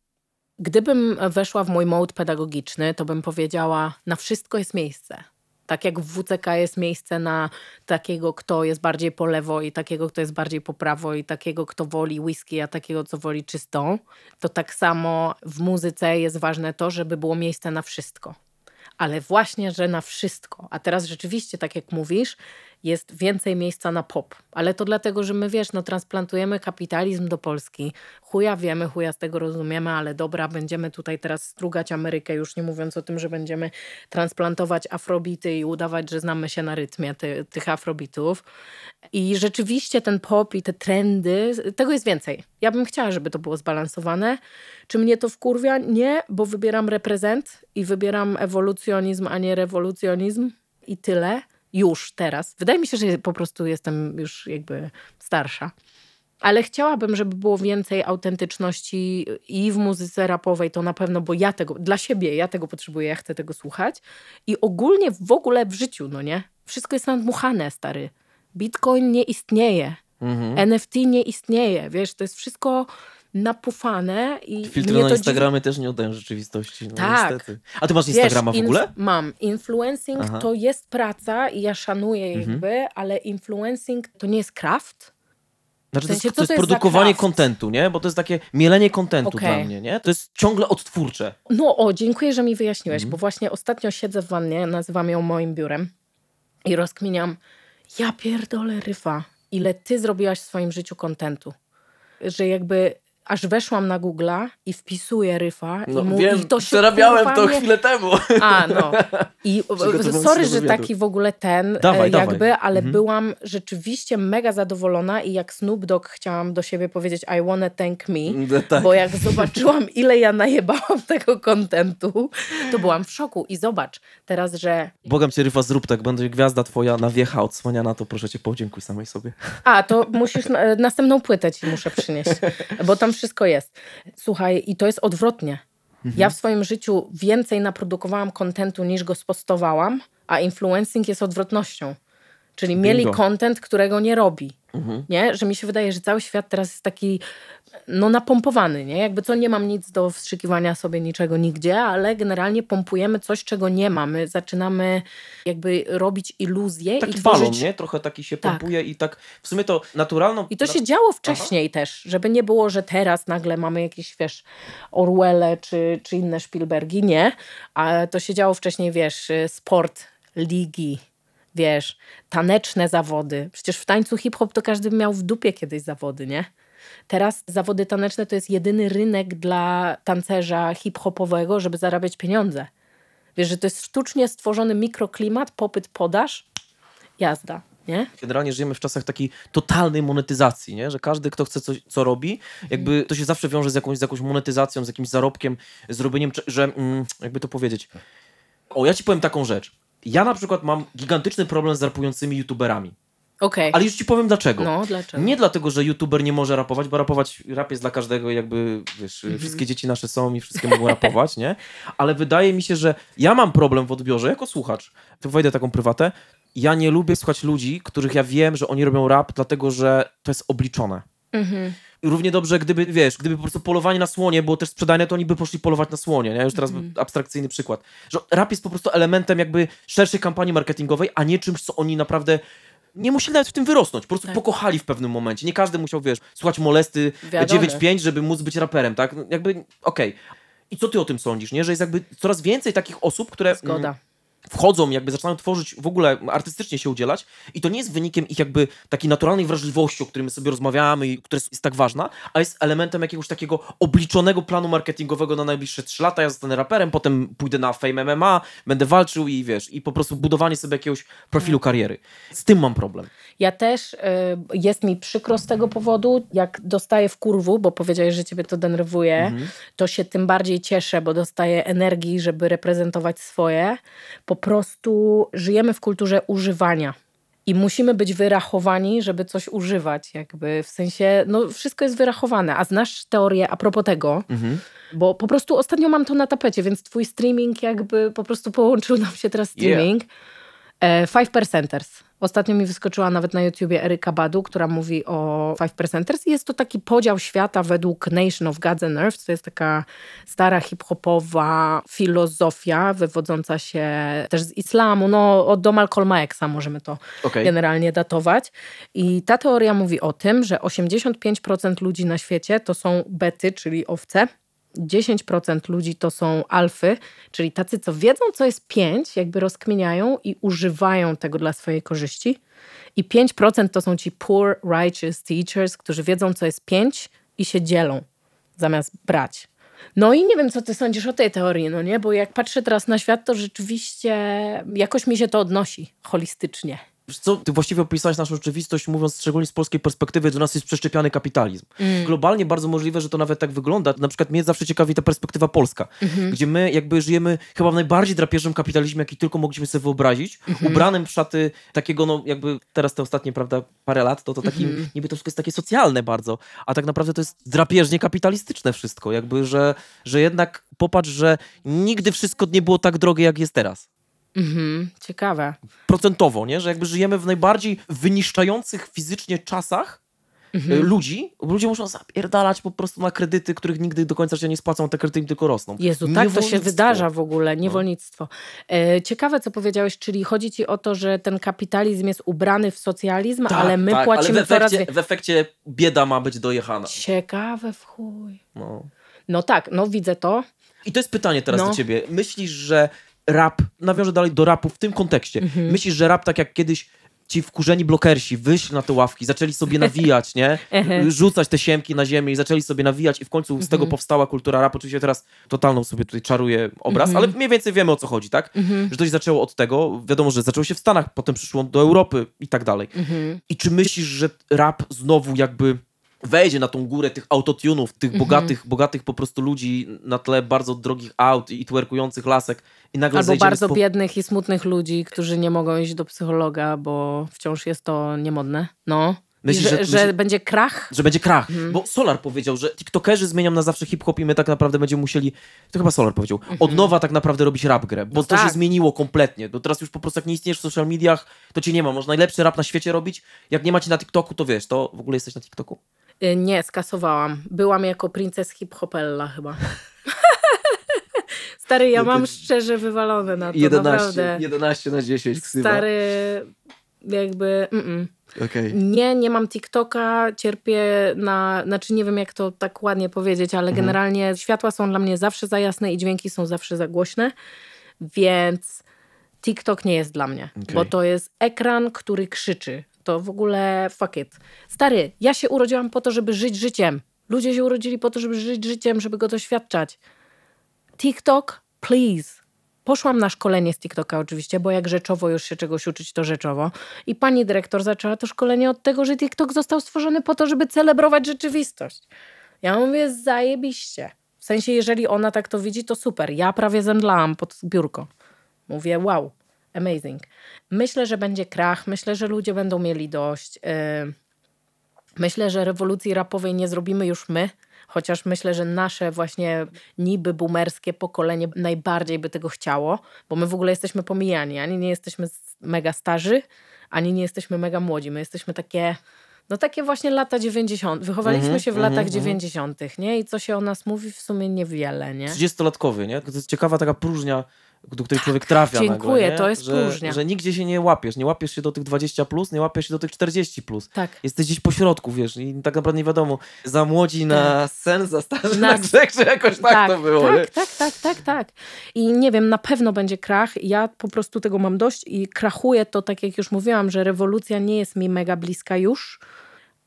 [SPEAKER 2] Gdybym weszła w mój mode pedagogiczny, to bym powiedziała, na wszystko jest miejsce. Tak jak w WCK jest miejsce na takiego, kto jest bardziej po lewo i takiego, kto jest bardziej po prawo i takiego, kto woli whisky, a takiego, co woli czystą, to tak samo w muzyce jest ważne to, żeby było miejsce na wszystko. Ale właśnie, że na wszystko. A teraz rzeczywiście, tak jak mówisz, jest więcej miejsca na pop. Ale to dlatego, że my, wiesz, no transplantujemy kapitalizm do Polski. Chuja wiemy, chuja z tego rozumiemy, ale dobra, będziemy tutaj teraz strugać Amerykę, już nie mówiąc o tym, że będziemy transplantować afrobity i udawać, że znamy się na rytmie ty, tych afrobitów. I rzeczywiście ten pop i te trendy, tego jest więcej. Ja bym chciała, żeby to było zbalansowane. Czy mnie to wkurwia? Nie, bo wybieram reprezent i wybieram ewolucjonizm, a nie rewolucjonizm i tyle. Już teraz. Wydaje mi się, że po prostu jestem już jakby starsza. Ale chciałabym, żeby było więcej autentyczności i w muzyce rapowej, to na pewno, bo ja tego, dla siebie, ja tego potrzebuję, ja chcę tego słuchać. I ogólnie w ogóle w życiu, no nie? Wszystko jest nadmuchane, stary. Bitcoin nie istnieje.
[SPEAKER 1] Mhm.
[SPEAKER 2] NFT nie istnieje, wiesz, to jest wszystko napufane i
[SPEAKER 1] Filtry
[SPEAKER 2] mnie
[SPEAKER 1] na Instagramie też nie oddają rzeczywistości. No,
[SPEAKER 2] Tak.
[SPEAKER 1] Niestety. A ty masz
[SPEAKER 2] Wiesz,
[SPEAKER 1] Instagrama w
[SPEAKER 2] inf-
[SPEAKER 1] ogóle?
[SPEAKER 2] Mam. Influencing
[SPEAKER 1] Aha. Mhm.
[SPEAKER 2] to jest praca i ja szanuję jakby, ale influencing to nie jest craft.
[SPEAKER 1] Znaczy,
[SPEAKER 2] W sensie,
[SPEAKER 1] to jest, to jest
[SPEAKER 2] to jest
[SPEAKER 1] produkowanie kontentu, nie? Bo to jest takie mielenie kontentu
[SPEAKER 2] Okej.
[SPEAKER 1] dla mnie, nie? To jest ciągle odtwórcze.
[SPEAKER 2] No o, dziękuję, że mi wyjaśniłeś,
[SPEAKER 1] Mhm.
[SPEAKER 2] bo właśnie ostatnio siedzę w wannie, nazywam ją moim biurem i rozkminiam, ja pierdolę ryfa, ile ty zrobiłaś w swoim życiu kontentu. Że jakby aż weszłam na Google'a i wpisuję ryfa i, mu, i to się
[SPEAKER 1] przerabiałem
[SPEAKER 2] kurwa
[SPEAKER 1] to
[SPEAKER 2] mnie-
[SPEAKER 1] chwilę temu.
[SPEAKER 2] A, no. I <laughs> sorry, że taki w ogóle ten,
[SPEAKER 1] Dawaj,
[SPEAKER 2] e,
[SPEAKER 1] dawaj.
[SPEAKER 2] jakby, ale
[SPEAKER 1] Mhm.
[SPEAKER 2] byłam rzeczywiście mega zadowolona i jak Snoop Dogg chciałam do siebie powiedzieć I wanna thank me, <laughs>
[SPEAKER 1] tak.
[SPEAKER 2] bo jak zobaczyłam, ile ja najebałam tego kontentu, to byłam w szoku. I zobacz, teraz, że...
[SPEAKER 1] Bogam cię, Ryfa, zrób tak. Będzie gwiazda twoja nawiecha odsłaniana, to proszę cię, podziękuj samej sobie.
[SPEAKER 2] A, to musisz, na, następną płytę ci muszę przynieść, bo tam wszystko jest. Słuchaj, i to jest odwrotnie. Ja w swoim życiu więcej naprodukowałam kontentu niż go spostowałam, a influencing jest odwrotnością. Czyli mieli
[SPEAKER 1] Bingo.
[SPEAKER 2] content, którego nie robi. Nie? Że mi się wydaje, że cały świat teraz jest taki no napompowany, nie? Jakby co, nie mam nic do wstrzykiwania sobie niczego nigdzie, ale generalnie pompujemy coś, czego nie mamy. Zaczynamy jakby robić iluzje i
[SPEAKER 1] Taki
[SPEAKER 2] tworzyć...
[SPEAKER 1] balon, nie? Trochę taki się
[SPEAKER 2] Tak.
[SPEAKER 1] pompuje i tak w sumie to naturalną...
[SPEAKER 2] I to się działo wcześniej też, żeby nie było, że teraz nagle mamy jakieś, wiesz, Orwelle czy, czy inne Spielbergi, nie. A to się działo wcześniej, wiesz, y, sport, ligi, wiesz, taneczne zawody. Przecież w tańcu hip-hop to każdy miał w dupie kiedyś zawody, nie? Teraz zawody taneczne to jest jedyny rynek dla tancerza hip-hopowego, żeby zarabiać pieniądze. Wiesz, że to jest sztucznie stworzony mikroklimat, popyt, podaż, jazda, nie?
[SPEAKER 1] Generalnie żyjemy w czasach takiej totalnej monetyzacji, nie? że każdy, kto chce coś, co robi, jakby to się zawsze wiąże z jakąś, z jakąś monetyzacją, z jakimś zarobkiem, z robieniem, cze- że mm, jakby to powiedzieć. O, ja ci powiem taką rzecz. Ja na przykład mam gigantyczny problem z rapującymi youtuberami.
[SPEAKER 2] Okej.
[SPEAKER 1] Ale już ci powiem dlaczego.
[SPEAKER 2] No, dlaczego?
[SPEAKER 1] Nie dlatego, że youtuber nie może rapować, bo rapować, rap jest dla każdego, jakby, wiesz,
[SPEAKER 2] Mhm.
[SPEAKER 1] wszystkie dzieci nasze są i wszystkie mogą rapować, nie? Ale wydaje mi się, że ja mam problem w odbiorze, jako słuchacz, to wejdę taką prywatę, ja nie lubię słuchać ludzi, których ja wiem, że oni robią rap, dlatego, że to jest obliczone.
[SPEAKER 2] Mhm.
[SPEAKER 1] Równie dobrze, gdyby, wiesz, gdyby po prostu polowanie na słonie było też sprzedajne, to oni by poszli polować na słonie, nie? Już teraz
[SPEAKER 2] Mhm.
[SPEAKER 1] abstrakcyjny przykład. Że rap jest po prostu elementem jakby szerszej kampanii marketingowej, a nie czymś, co oni naprawdę nie musieli nawet w tym wyrosnąć, po prostu
[SPEAKER 2] Tak.
[SPEAKER 1] pokochali w pewnym momencie. Nie każdy musiał, wiesz, słuchać molesty
[SPEAKER 2] Wiadomo.
[SPEAKER 1] 9.5, żeby móc być raperem, tak? No, Jakby, okej. I co ty o tym sądzisz, nie? Że jest jakby coraz więcej takich osób, które...
[SPEAKER 2] Zgoda.
[SPEAKER 1] Mm, wchodzą, jakby zaczynają tworzyć, w ogóle artystycznie się udzielać i to nie jest wynikiem ich jakby takiej naturalnej wrażliwości, o której my sobie rozmawiamy i która jest, tak ważna, a jest elementem jakiegoś takiego obliczonego planu marketingowego na najbliższe trzy lata. Ja zostanę raperem, potem pójdę na Fame MMA, będę walczył i wiesz, i po prostu budowanie sobie jakiegoś profilu
[SPEAKER 2] Tak.
[SPEAKER 1] kariery. Z tym mam problem.
[SPEAKER 2] Ja też, y, jest mi przykro z tego powodu, jak dostaję w kurwu, bo powiedziałeś, że ciebie to denerwuje,
[SPEAKER 1] Mhm.
[SPEAKER 2] to się tym bardziej cieszę, bo dostaję energii, żeby reprezentować swoje. Po prostu żyjemy w kulturze używania. I musimy być wyrachowani, żeby coś używać, jakby w sensie, no wszystko jest wyrachowane. A znasz teorię a propos tego,
[SPEAKER 1] Mhm.
[SPEAKER 2] bo po prostu ostatnio mam to na tapecie, więc twój streaming jakby po prostu połączył nam się teraz streaming. E, Five Percenters. Ostatnio mi wyskoczyła nawet na YouTubie Eryka Badu, która mówi o Five Percenters. Jest to taki podział świata według Nation of Gods and Earths. To jest taka stara hip-hopowa filozofia wywodząca się też z islamu. No, od do Malcolma Xa możemy to
[SPEAKER 1] Okej.
[SPEAKER 2] generalnie datować. I ta teoria mówi o tym, że 85% ludzi na świecie to są bety, czyli owce. 10% ludzi to są alfy, czyli tacy, co wiedzą, co jest 5, jakby rozkminiają i używają tego dla swojej korzyści. I 5% to są ci poor righteous teachers, którzy wiedzą, co jest 5 i się dzielą zamiast brać. No i nie wiem, co ty sądzisz o tej teorii, no nie? Bo jak patrzę teraz na świat, to rzeczywiście jakoś mi się to odnosi holistycznie.
[SPEAKER 1] Co, ty właściwie opisałeś naszą rzeczywistość, mówiąc szczególnie z polskiej perspektywy, do nas jest przeszczepiany kapitalizm.
[SPEAKER 2] Mm.
[SPEAKER 1] Globalnie bardzo możliwe, że to nawet tak wygląda. Na przykład mnie zawsze ciekawi ta perspektywa polska,
[SPEAKER 2] Mhm.
[SPEAKER 1] gdzie my jakby żyjemy chyba w najbardziej drapieżnym kapitalizmie, jaki tylko mogliśmy sobie wyobrazić,
[SPEAKER 2] Mhm.
[SPEAKER 1] ubranym w szaty takiego, no jakby teraz te ostatnie, prawda, parę lat, to to taki,
[SPEAKER 2] Mhm.
[SPEAKER 1] niby to wszystko jest takie socjalne bardzo, a tak naprawdę to jest drapieżnie kapitalistyczne wszystko, jakby, że, że jednak popatrz, że nigdy wszystko nie było tak drogie, jak jest teraz
[SPEAKER 2] Mhm, ciekawe.
[SPEAKER 1] procentowo, nie? Że jakby żyjemy w najbardziej wyniszczających fizycznie czasach
[SPEAKER 2] Mhm.
[SPEAKER 1] y, ludzi. Ludzie muszą zapierdalać po prostu na kredyty, których nigdy do końca się nie spłacą, te kredyty im tylko rosną.
[SPEAKER 2] Jezu, tak to się wydarza w ogóle, niewolnictwo. E, ciekawe, co powiedziałeś, czyli chodzi ci o to, że ten kapitalizm jest ubrany w socjalizm,
[SPEAKER 1] Tak,
[SPEAKER 2] ale my
[SPEAKER 1] tak,
[SPEAKER 2] płacimy
[SPEAKER 1] ale w
[SPEAKER 2] coraz
[SPEAKER 1] efekcie,
[SPEAKER 2] więcej.
[SPEAKER 1] w efekcie bieda ma być dojechana.
[SPEAKER 2] Ciekawe w chuj.
[SPEAKER 1] No.
[SPEAKER 2] No tak, no widzę to.
[SPEAKER 1] I to jest pytanie teraz
[SPEAKER 2] No.
[SPEAKER 1] do ciebie. Myślisz, że rap, nawiążę dalej do rapu w tym kontekście,
[SPEAKER 2] Mhm.
[SPEAKER 1] myślisz, że rap tak jak kiedyś ci wkurzeni blokersi wyszli na te ławki, zaczęli sobie nawijać, nie? <laughs> Rzucać te siemki na ziemię i zaczęli sobie nawijać i w końcu z
[SPEAKER 2] Mhm.
[SPEAKER 1] tego powstała kultura rap. Oczywiście teraz totalną sobie tutaj czaruję obraz,
[SPEAKER 2] Mhm.
[SPEAKER 1] ale mniej więcej wiemy o co chodzi, tak? Że to się zaczęło od tego, wiadomo, że zaczęło się w Stanach, potem przyszło do Europy i tak dalej.
[SPEAKER 2] Mhm.
[SPEAKER 1] I czy myślisz, że rap znowu jakby wejdzie na tą górę tych autotunów, tych
[SPEAKER 2] Mhm.
[SPEAKER 1] bogatych, bogatych po prostu ludzi na tle bardzo drogich aut i twerkujących lasek i nagle
[SPEAKER 2] Albo bardzo
[SPEAKER 1] po...
[SPEAKER 2] biednych i smutnych ludzi, którzy nie mogą iść do psychologa, bo wciąż jest to niemodne. No.
[SPEAKER 1] Myślisz,
[SPEAKER 2] że,
[SPEAKER 1] że-
[SPEAKER 2] że będzie krach?
[SPEAKER 1] że będzie krach.
[SPEAKER 2] Mhm.
[SPEAKER 1] Bo Solar powiedział, że tiktokerzy zmienią na zawsze hip-hop i my tak naprawdę będziemy musieli, to chyba Solar powiedział, od nowa tak naprawdę robić rap grę, bo
[SPEAKER 2] Mhm. No
[SPEAKER 1] to się
[SPEAKER 2] tak.
[SPEAKER 1] zmieniło kompletnie. Bo teraz już po prostu jak nie istniejesz w social mediach, to cię nie ma. Można najlepszy rap na świecie robić. Jak nie macie na TikToku, to wiesz, to w ogóle jesteś na TikToku?
[SPEAKER 2] Y, Nie, skasowałam. Byłam jako princes hip-hopella chyba. <laughs> Stary, ja
[SPEAKER 1] No
[SPEAKER 2] mam szczerze wywalone na to, naprawdę.
[SPEAKER 1] 11 na 10
[SPEAKER 2] Stary, jakby... Mm-mm.
[SPEAKER 1] Okej.
[SPEAKER 2] Nie, nie mam TikToka, cierpię na... Znaczy nie wiem, jak to tak ładnie powiedzieć, ale generalnie światła są dla mnie zawsze za jasne i dźwięki są zawsze za głośne, więc TikTok nie jest dla mnie,
[SPEAKER 1] Okej.
[SPEAKER 2] bo to jest ekran, który krzyczy. To w ogóle fuck it. Stary, ja się urodziłam po to, żeby żyć życiem. Ludzie się urodzili po to, żeby żyć życiem, żeby go doświadczać. TikTok, please. Poszłam na szkolenie z TikToka oczywiście, bo jak rzeczowo już się czegoś uczyć, to rzeczowo. I pani dyrektor zaczęła to szkolenie od tego, że TikTok został stworzony po to, żeby celebrować rzeczywistość. Ja mówię, zajebiście. W sensie, jeżeli ona tak to widzi, to super. Ja prawie zemdlałam pod biurko. Mówię, wow, amazing. Myślę, że będzie krach, myślę, że ludzie będą mieli dość. Yy, Myślę, że rewolucji rapowej nie zrobimy już my, chociaż myślę, że nasze właśnie niby boomerskie pokolenie najbardziej by tego chciało, bo my w ogóle jesteśmy pomijani. Ani nie jesteśmy mega starzy, ani nie jesteśmy mega młodzi. My jesteśmy takie, no takie właśnie lata 90. Wychowaliśmy
[SPEAKER 1] Mhm,
[SPEAKER 2] się w
[SPEAKER 1] mhm,
[SPEAKER 2] latach
[SPEAKER 1] mhm.
[SPEAKER 2] 90., nie? I co się o nas mówi w sumie niewiele, nie?
[SPEAKER 1] 30-latkowy, nie? To jest ciekawa taka próżnia do której człowiek trafia
[SPEAKER 2] dziękuję,
[SPEAKER 1] nagle,
[SPEAKER 2] to jest
[SPEAKER 1] że,
[SPEAKER 2] próżnia.
[SPEAKER 1] że nigdzie się nie łapiesz, nie łapiesz się do tych 20+, plus, nie łapiesz się do tych 40+. Plus.
[SPEAKER 2] Tak.
[SPEAKER 1] Jesteś gdzieś po środku, wiesz, i tak naprawdę nie wiadomo, za młodzi na sen, za starzy na,
[SPEAKER 2] Na-
[SPEAKER 1] grzech, że jakoś tak, to było. nie?
[SPEAKER 2] Tak, tak, tak, tak, tak. I nie wiem, na pewno będzie krach. Ja po prostu tego mam dość i krachuje to, tak jak już mówiłam, że rewolucja nie jest mi mega bliska już,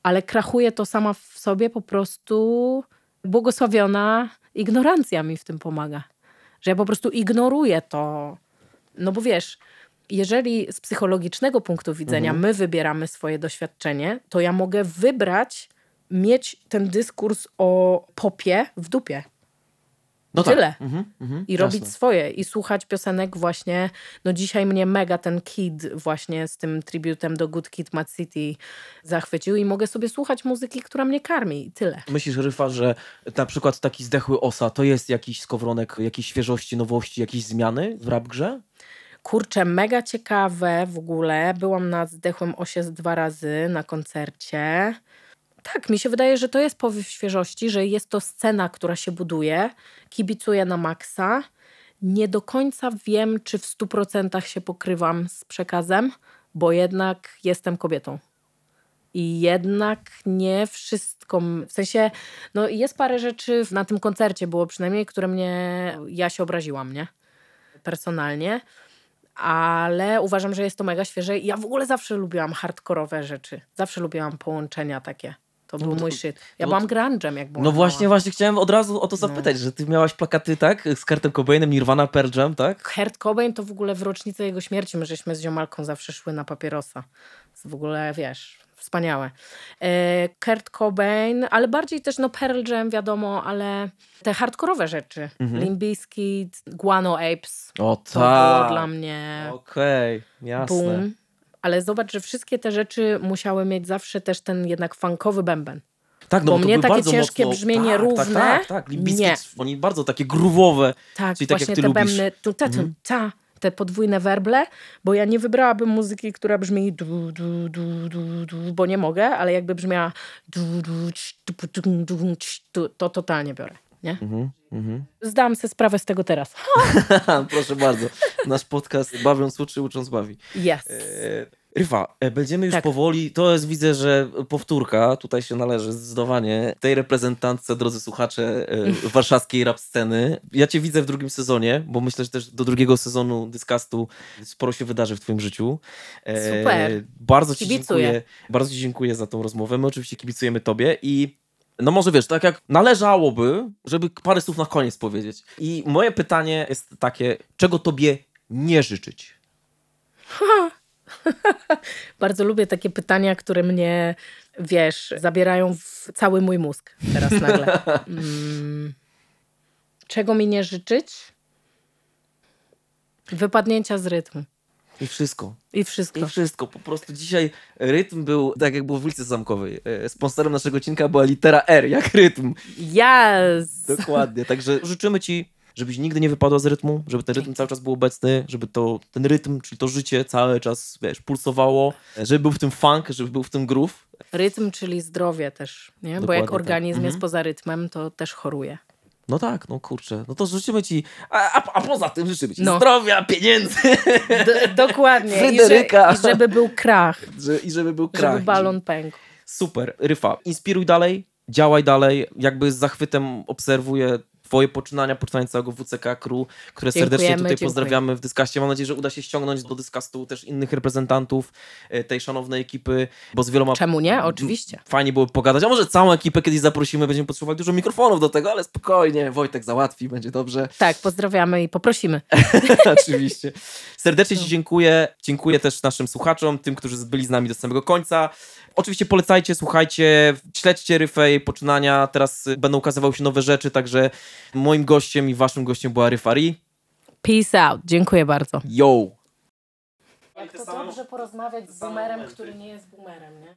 [SPEAKER 2] ale krachuje to sama w sobie po prostu błogosławiona ignorancja mi w tym pomaga. Że ja po prostu ignoruję to. No bo wiesz, jeżeli z psychologicznego punktu widzenia
[SPEAKER 1] Mhm.
[SPEAKER 2] my wybieramy swoje doświadczenie, to ja mogę wybrać, mieć ten dyskurs o popie w dupie.
[SPEAKER 1] No
[SPEAKER 2] tyle.
[SPEAKER 1] Tak. Mhm, mhm,
[SPEAKER 2] I
[SPEAKER 1] jasne.
[SPEAKER 2] robić swoje. I słuchać piosenek właśnie. No dzisiaj mnie mega ten Kid właśnie z tym tributem do Good Kid, Mad City zachwycił i mogę sobie słuchać muzyki, która mnie karmi. I tyle.
[SPEAKER 1] Myślisz, Ryfa, że na przykład taki zdechły osa to jest jakiś skowronek jakiejś świeżości, nowości, jakiejś zmiany w rap grze?
[SPEAKER 2] Kurczę, mega ciekawe w ogóle. Byłam na Zdechłym Osie dwa razy na koncercie. Tak, mi się wydaje, że to jest powiew świeżości, że jest to scena, która się buduje, kibicuje na maksa. Nie do końca wiem, czy w 100% się pokrywam z przekazem, bo jednak jestem kobietą. I jednak nie wszystko, w sensie, no jest parę rzeczy na tym koncercie było przynajmniej, które mnie, ja się obraziłam, nie? Personalnie ale uważam, że jest to mega świeże. Ja w ogóle zawsze lubiłam hardkorowe rzeczy. Zawsze lubiłam połączenia takie. To był
[SPEAKER 1] No to-
[SPEAKER 2] mój shit. Ja
[SPEAKER 1] no
[SPEAKER 2] byłam grunge'em, jak byłam
[SPEAKER 1] No właśnie,
[SPEAKER 2] mała.
[SPEAKER 1] właśnie chciałem od razu o to zapytać, że ty miałaś plakaty, tak? Z Kurtem Cobainem, Nirvana, Pearl Jam, tak?
[SPEAKER 2] Kurt Cobain to w ogóle w rocznicę jego śmierci my żeśmy z ziomalką zawsze szły na papierosa. To w ogóle, wiesz, wspaniałe. E, Kurt Cobain, ale bardziej też no Pearl Jam, wiadomo, ale te hardkorowe rzeczy.
[SPEAKER 1] Mhm.
[SPEAKER 2] Limp Bizkit, Guano Apes.
[SPEAKER 1] O
[SPEAKER 2] To było
[SPEAKER 1] tak.
[SPEAKER 2] dla mnie
[SPEAKER 1] Okej, jasne.
[SPEAKER 2] boom. Ale zobacz, że wszystkie te rzeczy musiały mieć zawsze też ten jednak funkowy bęben.
[SPEAKER 1] Tak,
[SPEAKER 2] Bo
[SPEAKER 1] to
[SPEAKER 2] mnie takie ciężkie
[SPEAKER 1] mocno,
[SPEAKER 2] brzmienie
[SPEAKER 1] tak,
[SPEAKER 2] równe,
[SPEAKER 1] Tak, tak, tak.
[SPEAKER 2] Nie.
[SPEAKER 1] oni bardzo takie gruwowe.
[SPEAKER 2] Tak,
[SPEAKER 1] Czyli tak jak
[SPEAKER 2] właśnie
[SPEAKER 1] ty
[SPEAKER 2] te
[SPEAKER 1] lubisz.
[SPEAKER 2] bębny, tu, ta, tu,
[SPEAKER 1] Mhm.
[SPEAKER 2] ta, te podwójne werble, bo ja nie wybrałabym muzyki, która brzmi du, du, du, du, du, bo nie mogę, ale jakby brzmiała du, du, tu, du, ć, tu, to totalnie biorę. Nie?
[SPEAKER 1] Mhm, mhm.
[SPEAKER 2] Zdałam sobie sprawę z tego teraz. <laughs>
[SPEAKER 1] Proszę bardzo. Nasz podcast Bawiąc uczy, ucząc bawi.
[SPEAKER 2] Yes.
[SPEAKER 1] E, Ryfa, e, będziemy już
[SPEAKER 2] Tak.
[SPEAKER 1] powoli, to jest widzę, że powtórka, tutaj się należy zdecydowanie tej reprezentantce, drodzy słuchacze e, warszawskiej rap sceny. Ja cię widzę w drugim sezonie, bo myślę, że też do drugiego sezonu Dyskastu sporo się wydarzy w twoim życiu.
[SPEAKER 2] Super.
[SPEAKER 1] Bardzo ci
[SPEAKER 2] Kibicuję.
[SPEAKER 1] dziękuję, bardzo ci dziękuję za tą rozmowę. My oczywiście kibicujemy tobie i no może wiesz, tak jak należałoby, żeby parę słów na koniec powiedzieć. I moje pytanie jest takie, czego tobie nie życzyć? <laughs>
[SPEAKER 2] Bardzo lubię takie pytania, które mnie, wiesz, zabierają w cały mój mózg teraz nagle. <laughs> Mm. Czego mi nie życzyć? Wypadnięcia z rytmu.
[SPEAKER 1] I wszystko.
[SPEAKER 2] I wszystko.
[SPEAKER 1] I wszystko. Po prostu dzisiaj rytm był, tak jak było w ulicy Zamkowej. E, Sponsorem naszego odcinka była litera R, jak rytm.
[SPEAKER 2] Yes!
[SPEAKER 1] Dokładnie. Także życzymy ci, żebyś nigdy nie wypadła z rytmu, żeby ten rytm cały czas był obecny, żeby to, ten rytm, czyli to życie cały czas, wiesz, pulsowało, żeby był w tym funk, żeby był w tym groove.
[SPEAKER 2] Rytm, czyli zdrowie też, nie? Bo
[SPEAKER 1] Dokładnie
[SPEAKER 2] jak
[SPEAKER 1] tak.
[SPEAKER 2] organizm
[SPEAKER 1] Mhm.
[SPEAKER 2] jest poza rytmem, to też choruje.
[SPEAKER 1] No tak, no kurczę. No to życzymy ci, a, a, a poza tym życzymy ci
[SPEAKER 2] No.
[SPEAKER 1] zdrowia, pieniędzy
[SPEAKER 2] D- dokładnie.
[SPEAKER 1] Fryderyka.
[SPEAKER 2] I, że, I żeby był krach.
[SPEAKER 1] że, i żeby był krach.
[SPEAKER 2] Żeby balon pękł.
[SPEAKER 1] Super, Ryfa, inspiruj dalej, działaj dalej, jakby z zachwytem obserwuję twoje poczynania, poczynania całego WCK Crew, które serdecznie tutaj
[SPEAKER 2] dziękuję.
[SPEAKER 1] pozdrawiamy w dyskaście. Mam nadzieję, że uda się ściągnąć do dyskastu też innych reprezentantów e, tej szanownej ekipy, bo z wieloma
[SPEAKER 2] Czemu nie? Oczywiście.
[SPEAKER 1] fajnie było pogadać, a może całą ekipę kiedyś zaprosimy, będziemy potrzebować dużo mikrofonów do tego, ale spokojnie, Wojtek załatwi, będzie dobrze.
[SPEAKER 2] Tak, pozdrawiamy i poprosimy. <laughs>
[SPEAKER 1] Oczywiście. Serdecznie Ci dziękuję. Dziękuję też naszym słuchaczom, tym, którzy byli z nami do samego końca. Oczywiście polecajcie, słuchajcie, śledźcie Ryfę, jej poczynania. Teraz będą ukazywały się nowe rzeczy, także moim gościem i waszym gościem była Ryfa Ri.
[SPEAKER 2] Peace out. Dziękuję bardzo.
[SPEAKER 1] Yo!
[SPEAKER 2] Jak to dobrze porozmawiać z boomerem, który nie jest boomerem, nie?